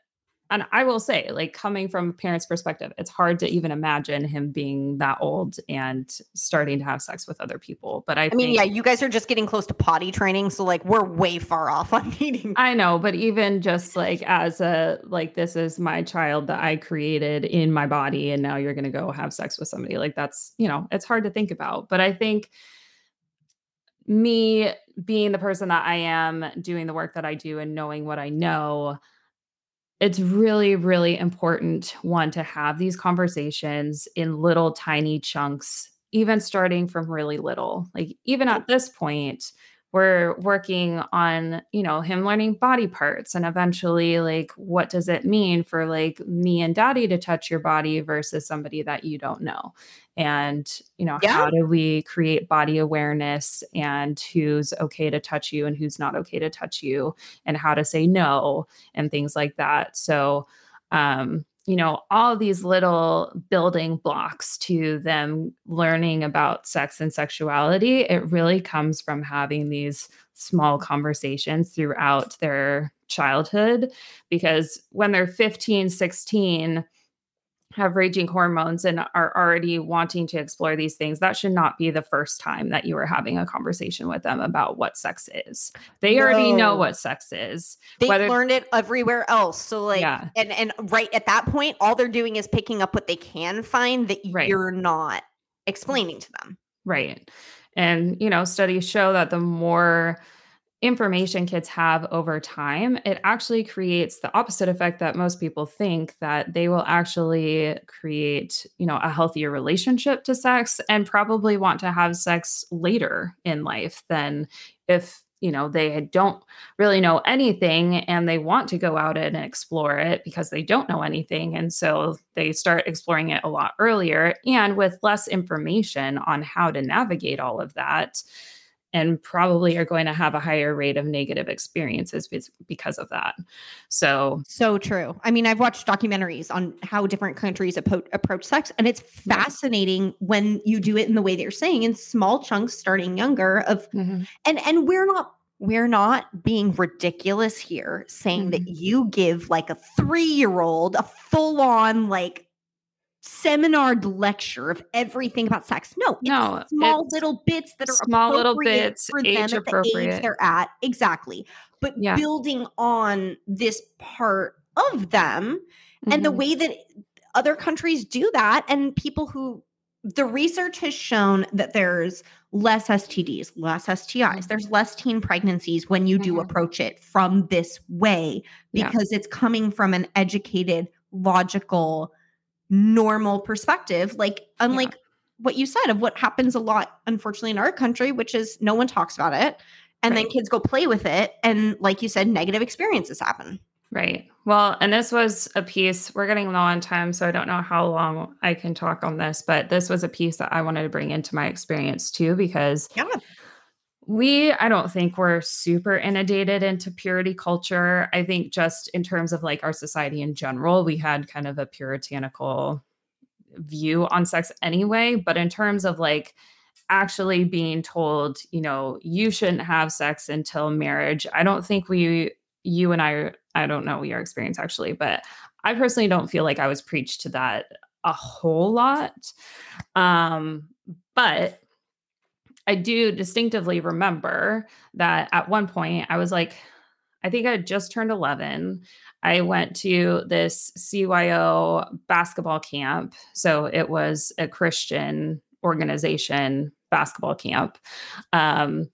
and I will say, like coming from a parent's perspective, it's hard to even imagine him being that old and starting to have sex with other people. But I, I mean, yeah, you guys are just getting close to potty training, so like we're way far off on meeting. I know, but even just like as a like this is my child that I created in my body and now you're going to go have sex with somebody like that's, you know, it's hard to think about. But I think me being the person that I am doing the work that I do and knowing what I know it's really really important one to have these conversations in little tiny chunks even starting from really little like even at this point we're working on you know him learning body parts and eventually like what does it mean for like me and daddy to touch your body versus somebody that you don't know and you know Yeah. how do we create body awareness and who's okay to touch you and who's not okay to touch you and how to say no and things like that so um you know all these little building blocks to them learning about sex and sexuality it really comes from having these small conversations throughout their childhood because when they're 15 16 have raging hormones and are already wanting to explore these things that should not be the first time that you are having a conversation with them about what sex is they already know what sex is They've whether- learned it everywhere else. So like Yeah. and and right at that point, all they're doing is picking up what they can find that Right. you're not explaining to them. Right. And, you know, studies show that the more information kids have over time, it actually creates the opposite effect that most people think that they will actually create, you know, a healthier relationship to sex and probably want to have sex later in life than if, you know, they don't really know anything and they want to go out and explore it because they don't know anything. And so they start exploring it a lot earlier and with less information on how to navigate all of that. And probably are going to have a higher rate of negative experiences because of that. So, So true. I mean, I've watched documentaries on how different countries approach sex, and it's fascinating when you do it in the way that you're saying, in small chunks, starting younger. Of mm-hmm. and and we're not we're not being ridiculous here, saying that mm-hmm. you give like a three year old a full on like seminar lecture of everything about sex. No, no, small little bits that are small little bits, for age them at the age appropriate. they're at exactly but Yeah. building on this part of them and the Mhm. way that other countries do that and people who the research has shown that there's less STDs, less STIs, there's less teen pregnancies when you do Mhm. approach it from this way Yeah. because it's coming from an educated, logical, normal perspective. Like, unlike what you said of what happens a lot, unfortunately, in our country, which is no one talks about it. And then kids go play with it. And like you said, negative experiences happen. Right. Well, and this was a piece, we're getting low on time, so I don't know how long I can talk on this, but this was a piece that I wanted to bring into my experience too, because Yeah. We, I don't think we're super inundated into purity culture. I think just in terms of like our society in general, we had kind of a puritanical view on sex anyway. But in terms of like actually being told, you know, you shouldn't have sex until marriage, I don't think we, you and I, I don't know your experience actually, but I personally don't feel like I was preached to that a whole lot. Um, but I do distinctively remember that at one point I was like, I think I just turned 11. I went to this CYO basketball camp. So it was a Christian organization basketball camp. Um,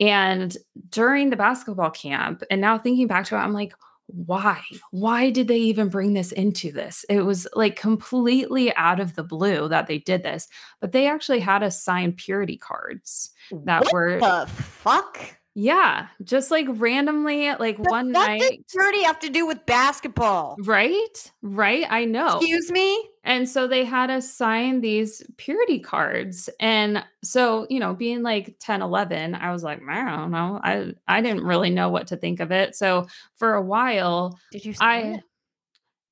and during the basketball camp, and now thinking back to it, I'm like, why? Why did they even bring this into this? It was like completely out of the blue that they did this, but they actually had us sign purity cards that what were the fuck? Yeah, just like randomly, like The one night. does purity have to do with basketball? Right? Right? I know. Excuse me? And so they had us sign these purity cards. And so, you know, being like 10, 11, I was like, I don't know. I I didn't really know what to think of it. So for a while, Did you I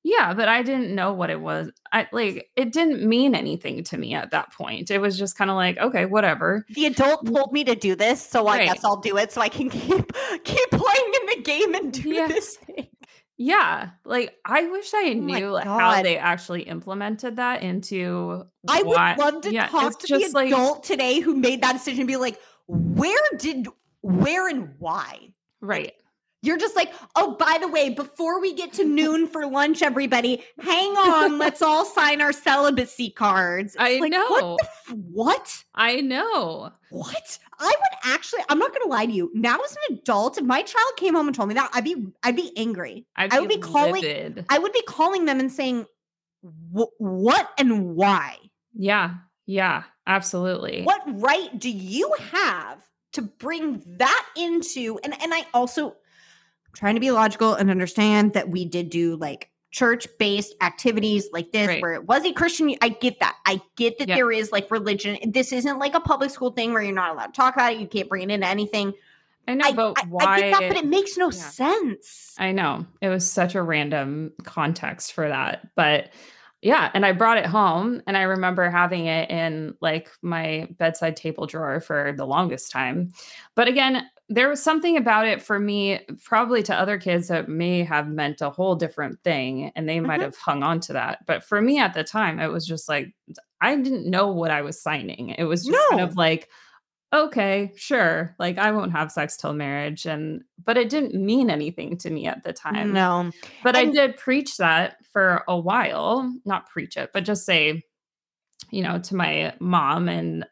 yeah, but I didn't know what it was. I like it didn't mean anything to me at that point. It was just kind of like, okay, whatever. the adult mm. told me to do this, so I Right. guess I'll do it so I can keep keep playing in the game and do Yeah. this thing. Yeah, like I wish I Oh knew how they actually implemented that into I would love to yeah, talk to the just like- adult today who made that decision and be like, where did where and why? right. You're just like, oh, by the way, before we get to noon for lunch, everybody, hang on. Let's all sign our celibacy cards. I like, know. What? the f- what? I know. What? I would actually. I'm not going to lie to you. Now, as an adult, if my child came home and told me that, I'd be, I'd be angry. I'd I would be calling- I would be calling them and saying, what and why? Yeah, yeah, absolutely. What right do you have to bring that into? And and I also trying to be logical and understand that we did do like church based activities like this Right. where it was a Christian. I get that. I get that Yeah. there is like religion. This isn't like a public school thing where you're not allowed to talk about it. You can't bring it into anything. I know, I, but I, why? I get that, but it makes no Yeah. sense. I know it was such a random context for that, but yeah, and I brought it home, and I remember having it in like my bedside table drawer for the longest time. But again, there was something about it for me, probably to other kids that may have meant a whole different thing, and they might Mhm. have hung on to that. But for me at the time, it was just like I didn't know what I was signing. It was just kind of like okay, sure. Like I won't have sex till marriage and but it didn't mean anything to me at the time. No. But I did preach that for a while, not preach it, but just say you know to my mom and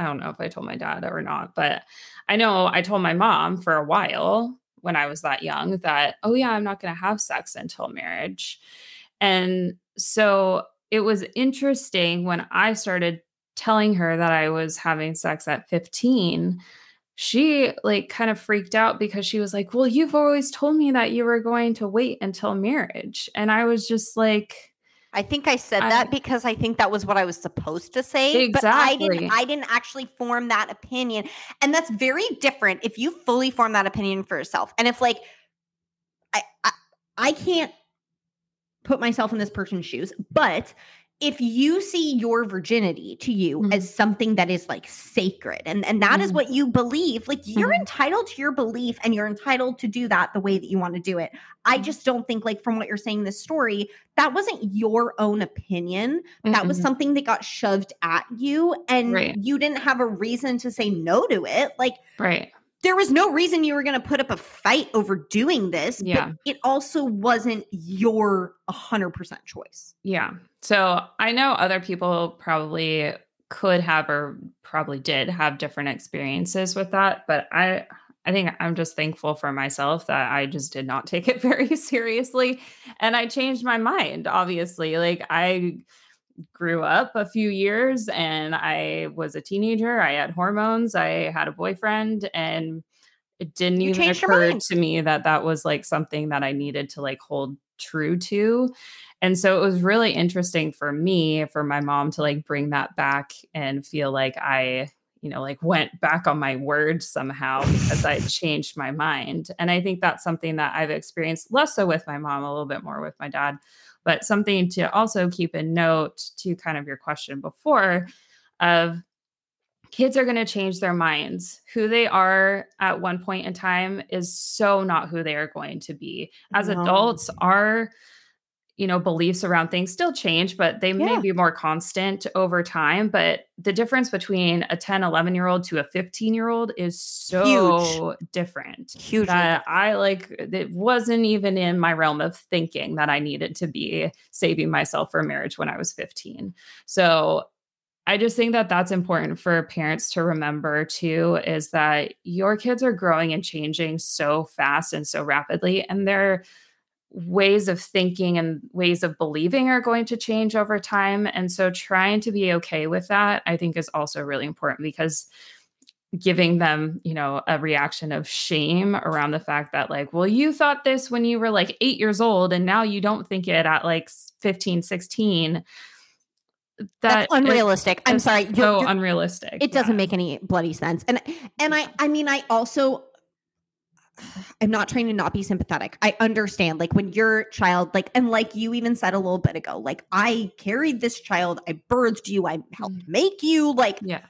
I don't know if I told my dad or not, but I know I told my mom for a while when I was that young that oh yeah, I'm not going to have sex until marriage. And so it was interesting when I started telling her that I was having sex at 15, she like kind of freaked out because she was like, "Well, you've always told me that you were going to wait until marriage." And I was just like, I think I said I- that because I think that was what I was supposed to say. But I didn't Exactly. I didn't actually form that opinion. And that's very different if you fully form that opinion for yourself. And if like I I, I can't put myself in this person's shoes, but if you see your virginity to you Mhm. as something that is like sacred and and that is Mhm. what you believe like you're Mhm. entitled to your belief and you're entitled to do that the way that you want to do it i Mhm. just don't think like from what you're saying in this story that wasn't your own opinion that was something that got shoved at you and Right. you didn't have a reason to say no to it like right. There was no reason you were going to put up a fight over doing this Yeah. but it also wasn't your 100% choice Yeah. So I know other people probably could have or probably did have different experiences with that, but I I think I'm just thankful for myself that I just did not take it very seriously and I changed my mind obviously. Like I grew up a few years and I was a teenager, I had hormones, I had a boyfriend and it didn't You even occur to me that that was like something that I needed to like hold true to. And so it was really interesting for me for my mom to like bring that back and feel like I, you know, like went back on my word somehow because I changed my mind. And I think that's something that I've experienced less so with my mom, a little bit more with my dad, but something to also keep in note to kind of your question before of kids are going to change their minds. Who they are at one point in time is so not who they are going to be. As No. adults, our you know, beliefs around things still change, but they Yeah. may be more constant over time. But the difference between a 10, 11 year old to a 15 year old is so different Huge. that I like, it wasn't even in my realm of thinking that I needed to be saving myself for marriage when I was 15. So I just think that that's important for parents to remember too is that your kids are growing and changing so fast and so rapidly, and their ways of thinking and ways of believing are going to change over time. And so, trying to be okay with that, I think, is also really important because giving them, you know, a reaction of shame around the fact that, like, well, you thought this when you were like eight years old, and now you don't think it at like 15, 16 That's unrealistic. I'm sorry. You're- so you're- unrealistic. it doesn't Yeah. make any bloody sense. And and I I mean I also I'm not trying to not be sympathetic. I understand like when your child like and like you even said a little bit ago like I carried this child, I birthed you, I helped mm-hmm. make you like Yeah.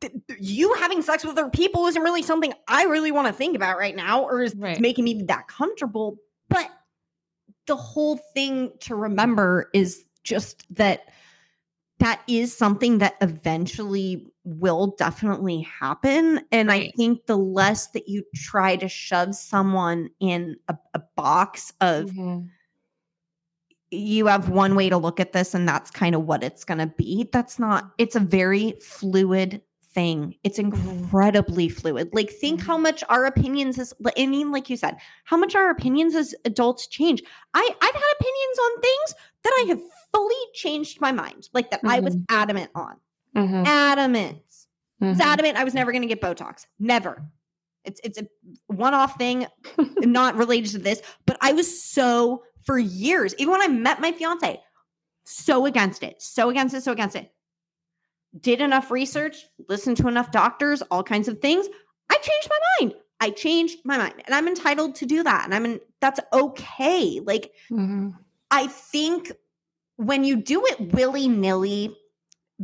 th- th- you having sex with other people isn't really something I really want to think about right now or is Right. making me that comfortable. But the whole thing to remember is just that that is something that eventually will definitely happen. And I think the less that you try to shove someone in a, a box of Mhm. you have one way to look at this and that's kind of what it's going to be that's not it's a very fluid thing it's mm-hmm. incredibly fluid like think how mm-hmm. much our opinions is i mean like you said how much our opinions as adults change. I i've had opinions on things that i have fully changed my mind like that i was mm-hmm. adamant on Mhm. adamant was Mhm. adamant I was never going to get Botox. Never. It's it's a one-off thing, not related to this. But I was so for years, even when I met my fiance, so against it, so against it, so against it. Did enough research, listened to enough doctors, all kinds of things. I changed my mind. I changed my mind, and I'm entitled to do that. And I'm in. That's okay. Like Mhm. I think when you do it willy nilly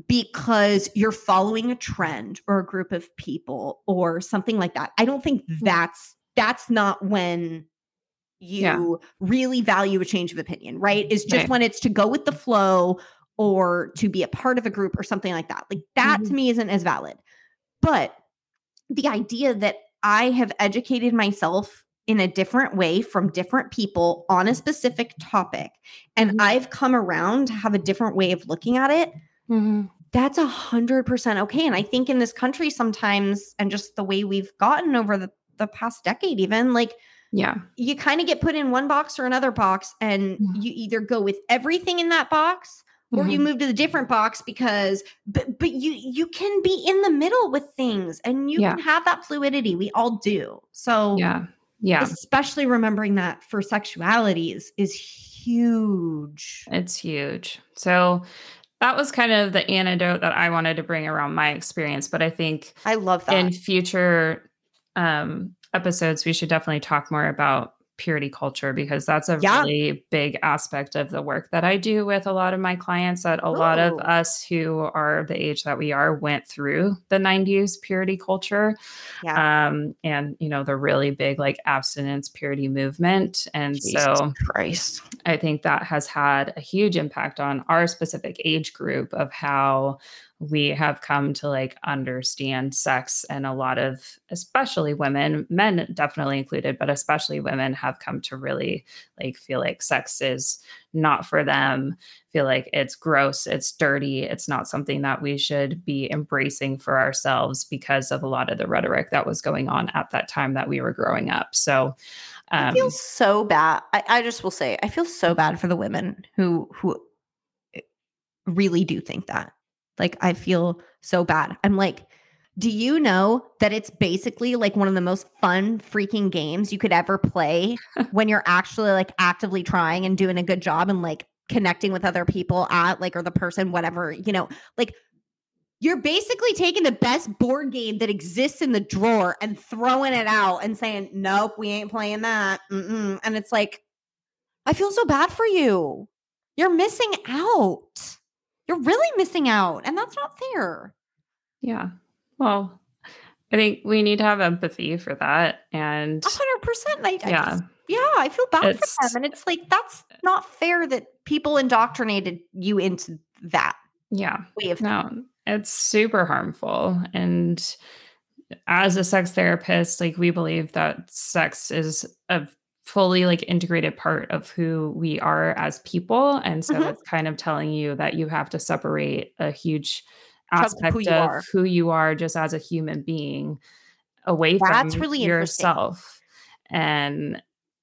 because you're following a trend or a group of people or something like that, I don't think that's that's not when you Yeah. really value a change of opinion, right? Is just Right. when it's to go with the flow or to be a part of a group or something like that. Like that to Mhm. me isn't as valid. But the idea that I have educated myself in a different way from different people on a specific topic and Mhm. I've come around to have a different way of looking at it, Mhm. that's a hundred percent okay. And I think in this country sometimes, and just the way we've gotten over the, the past decade, even like Yeah. you kind of get put in one box or another box, and Mhm. you either go with everything in that box or you Mhm. move to the different box because but but you you can be in the middle with things and you Yeah. can have that fluidity. We all do. So Yeah. Yeah. especially remembering that for sexuality is is huge. It's huge. So that was kind of the antidote that I wanted to bring around my experience. But I think I love that. in future um, episodes, we should definitely talk more about purity culture because that's a Yeah. really big aspect of the work that I do with a lot of my clients. That a lot of us who are the age that we are went through the 90s purity culture. Um, and, you know, the really big like abstinence purity movement. And so Christ. I think that has had a huge impact on our specific age group of how we have come to like understand sex and a lot of especially women men definitely included but especially women have come to really like feel like sex is not for them feel like it's gross it's dirty it's not something that we should be embracing for ourselves because of a lot of the rhetoric that was going on at that time that we were growing up so I um, feel so bad. I, I just will say, I feel so bad for the women who who eh, really do think that. Like, I feel so bad. I'm like, do you know that it's basically like one of the most fun freaking games you could ever play when you're actually like actively trying and doing a good job and like connecting with other people at like or the person whatever you know like you're basically taking the best board game that exists in the drawer and throwing it out and saying, nope, we ain't playing that. Mm-mm. And it's like, I feel so bad for you. You're missing out. You're really missing out. And that's not fair. Yeah. Well, I think we need to have empathy for that. And 100%. I, I yeah, just- yeah, I feel bad It's- for them. And it's like, that's not fair that people indoctrinated you into that yeah. way of No, it's super harmful. And as a sex therapist, like we believe that sex is a fully like integrated part of who we are as people. And so Mhm. it's kind of telling you that you have to separate a huge aspect who of are. who you are just as a human being away That's from really yourself. And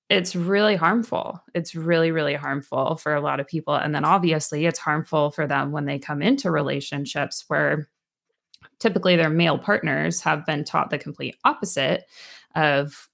it's really harmful. It's really, really harmful for a lot of people. And then obviously, it's harmful for them when they come into relationships where typically their male partners have been taught the complete opposite of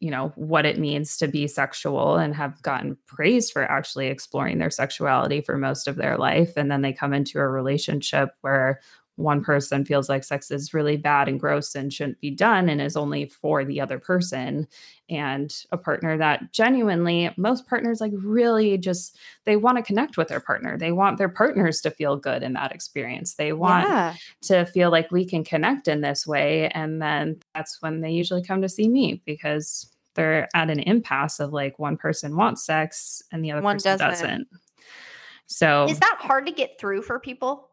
you know what it means to be sexual and have gotten praised for actually exploring their sexuality for most of their life. And then they come into a relationship where one person feels like sex is really bad and gross and shouldn't be done and is only for the other person and a partner that genuinely most partners like really just they want to connect with their partner they want their partners to feel good in that experience they want yeah. to feel like we can connect in this way and then that's when they usually come to see me because they're at an impasse of like one person wants sex and the other One person doesn't. doesn't, so Is that hard to get through for people?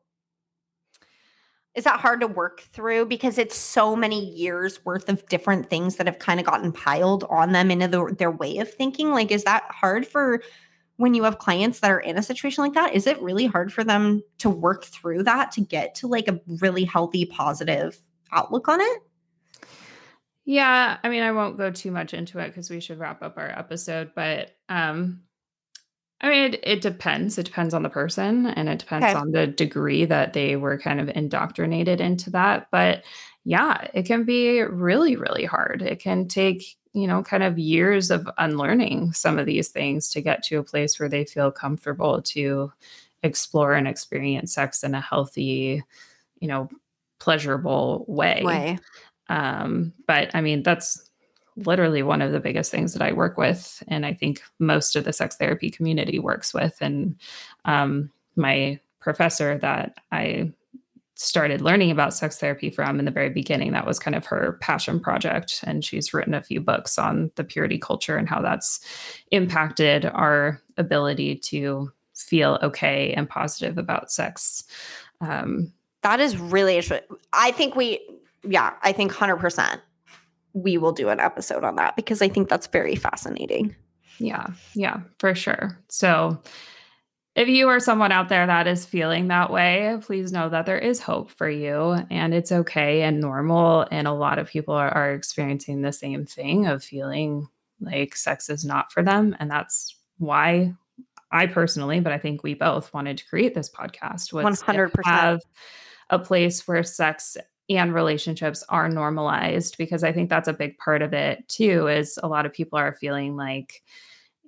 Is that hard to work through because it's so many years worth of different things that have kind of gotten piled on them into the, their way of thinking? Like, is that hard for when you have clients that are in a situation like that? Is it really hard for them to work through that to get to like a really healthy, positive outlook on it? Yeah, I mean, I won't go too much into it because we should wrap up our episode. But um, I mean, it, it depends. It depends on the person, and it depends Okay. on the degree that they were kind of indoctrinated into that. But yeah, it can be really, really hard. It can take you know kind of years of unlearning some of these things to get to a place where they feel comfortable to explore and experience sex in a healthy, you know, pleasurable Way. um, but I mean, that's literally one of the biggest things that I work with. And I think most of the sex therapy community works with. And um, my professor that I started learning about sex therapy from in the very beginning, that was kind of her passion project. And she's written a few books on the purity culture and how that's impacted our ability to feel okay and positive about sex. Um, That is really interesting. I think we, yeah, I think 100% we will do an episode on that because I think that's very fascinating. Yeah, yeah, for sure. So, if you are someone out there that is feeling that way, please know that there is hope for you and it's okay and normal. And a lot of people are, are experiencing the same thing of feeling like sex is not for them. And that's why I personally, but I think we both wanted to create this podcast was to 100%. have a place where sex and relationships are normalized because I think that's a big part of it too is a lot of people are feeling like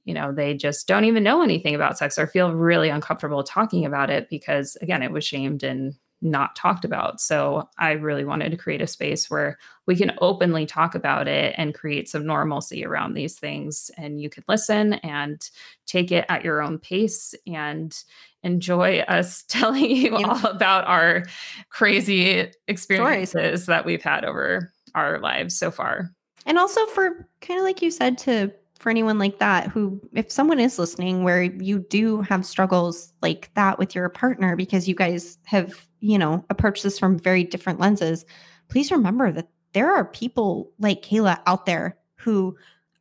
you know they just don't even know anything about sex or feel really uncomfortable talking about it because again it was shamed and not talked about. So i really wanted to create a space where we can openly talk about it and create some normalcy around these things and you could listen and take it at your own pace and enjoy us telling you Yeah. all about our crazy experiences that we've had over our lives so far And also for kind of like you said to for anyone like that who if someone is listening where you do have struggles like that with your partner because you guys have, you know, approached this from very different lenses, please remember that there are people like Kayla out there who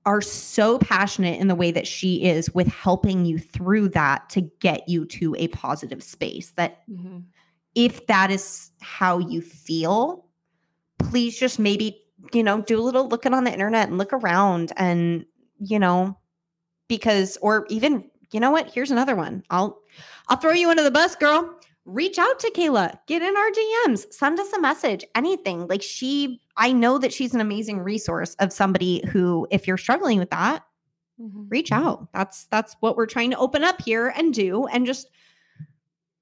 are so passionate in the way that she is with helping you through that to get you to a positive space that mm-hmm. if that is how you feel, please just maybe, you know, do a little looking on the internet and look around and, you know, because or even, you know what? Here's another one. I'll I'll throw you under the bus, girl. Reach out to Kayla. Get in our DMs. Send us a message. Anything. Like she I know that she's an amazing resource of somebody who if you're struggling with that, mm-hmm. reach out. That's that's what we're trying to open up here and do and just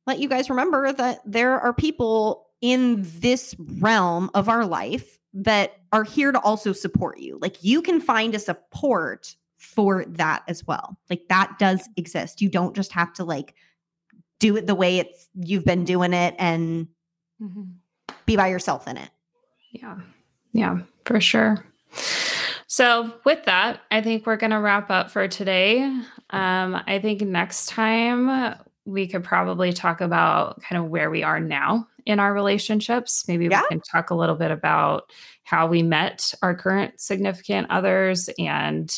let you guys remember that there are people in this realm of our life that are here to also support you. Like you can find a support for that as well. Like that does exist. You don't just have to like do it the way it's you've been doing it and be by yourself in it. Yeah. Yeah, for sure. So, with that, I think we're going to wrap up for today. Um, I think next time we could probably talk about kind of where we are now in our relationships. Maybe yeah. we can talk a little bit about how we met our current significant others and,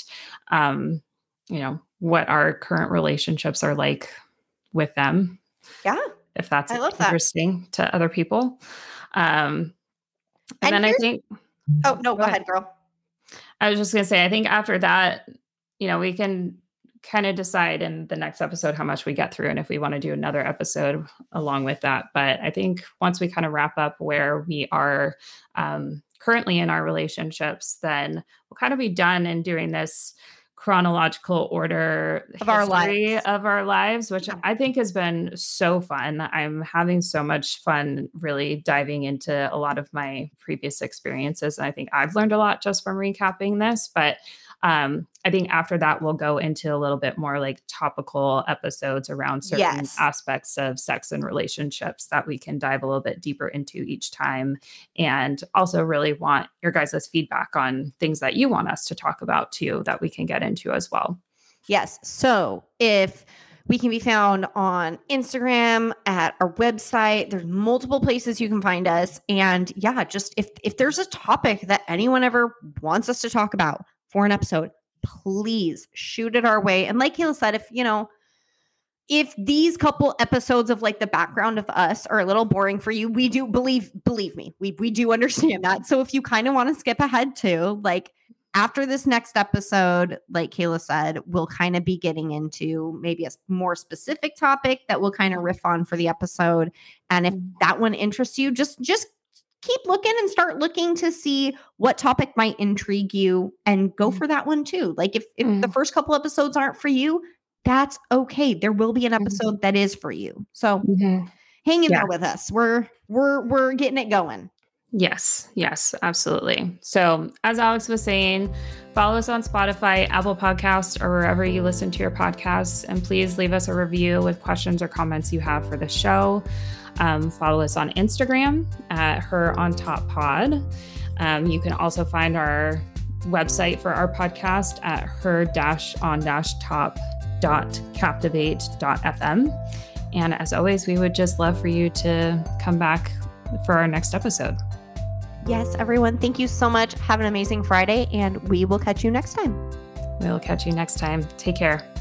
um, you know, what our current relationships are like with them. Yeah. If that's interesting that. to other people. Um, and, and then I think. Oh, no, go, ahead. ahead, girl. I was just going to say, I think after that, you know, we can kind of decide in the next episode how much we get through and if we want to do another episode along with that. But I think once we kind of wrap up where we are um, currently in our relationships, then we'll kind of be done in doing this chronological order of our lives of our lives which yeah. i think has been so fun i'm having so much fun really diving into a lot of my previous experiences and i think i've learned a lot just from recapping this but um, I think after that, we'll go into a little bit more like topical episodes around certain yes. aspects of sex and relationships that we can dive a little bit deeper into each time. And also, really want your guys' feedback on things that you want us to talk about too, that we can get into as well. Yes. So if we can be found on Instagram at our website. There's multiple places you can find us. And yeah, just if if there's a topic that anyone ever wants us to talk about, for an episode, please shoot it our way. And like Kayla said, if you know, if these couple episodes of like the background of us are a little boring for you, we do believe believe me, we we do understand that. So if you kind of want to skip ahead too, like after this next episode, like Kayla said, we'll kind of be getting into maybe a more specific topic that we'll kind of riff on for the episode. And if mm. that one interests you, just just keep looking and start looking to see what topic might intrigue you and go mm. for that one too. Like if, if mm. the first couple episodes aren't for you, that's okay. There will be an mm-hmm. episode mm. that is for you. So mm-hmm. hang in yeah. there with us. We're we're we're getting it going. Yes, yes, absolutely. So, as Alex was saying, follow us on Spotify, Apple Podcasts, or wherever you listen to your podcasts. And please leave us a review with questions or comments you have for the show. Um, follow us on Instagram at Her On Top Pod. Um, you can also find our website for our podcast at her on top dot captivate dot fm. And as always, we would just love for you to come back for our next episode. Yes, everyone. Thank you so much. Have an amazing Friday, and we will catch you next time. We'll catch you next time. Take care.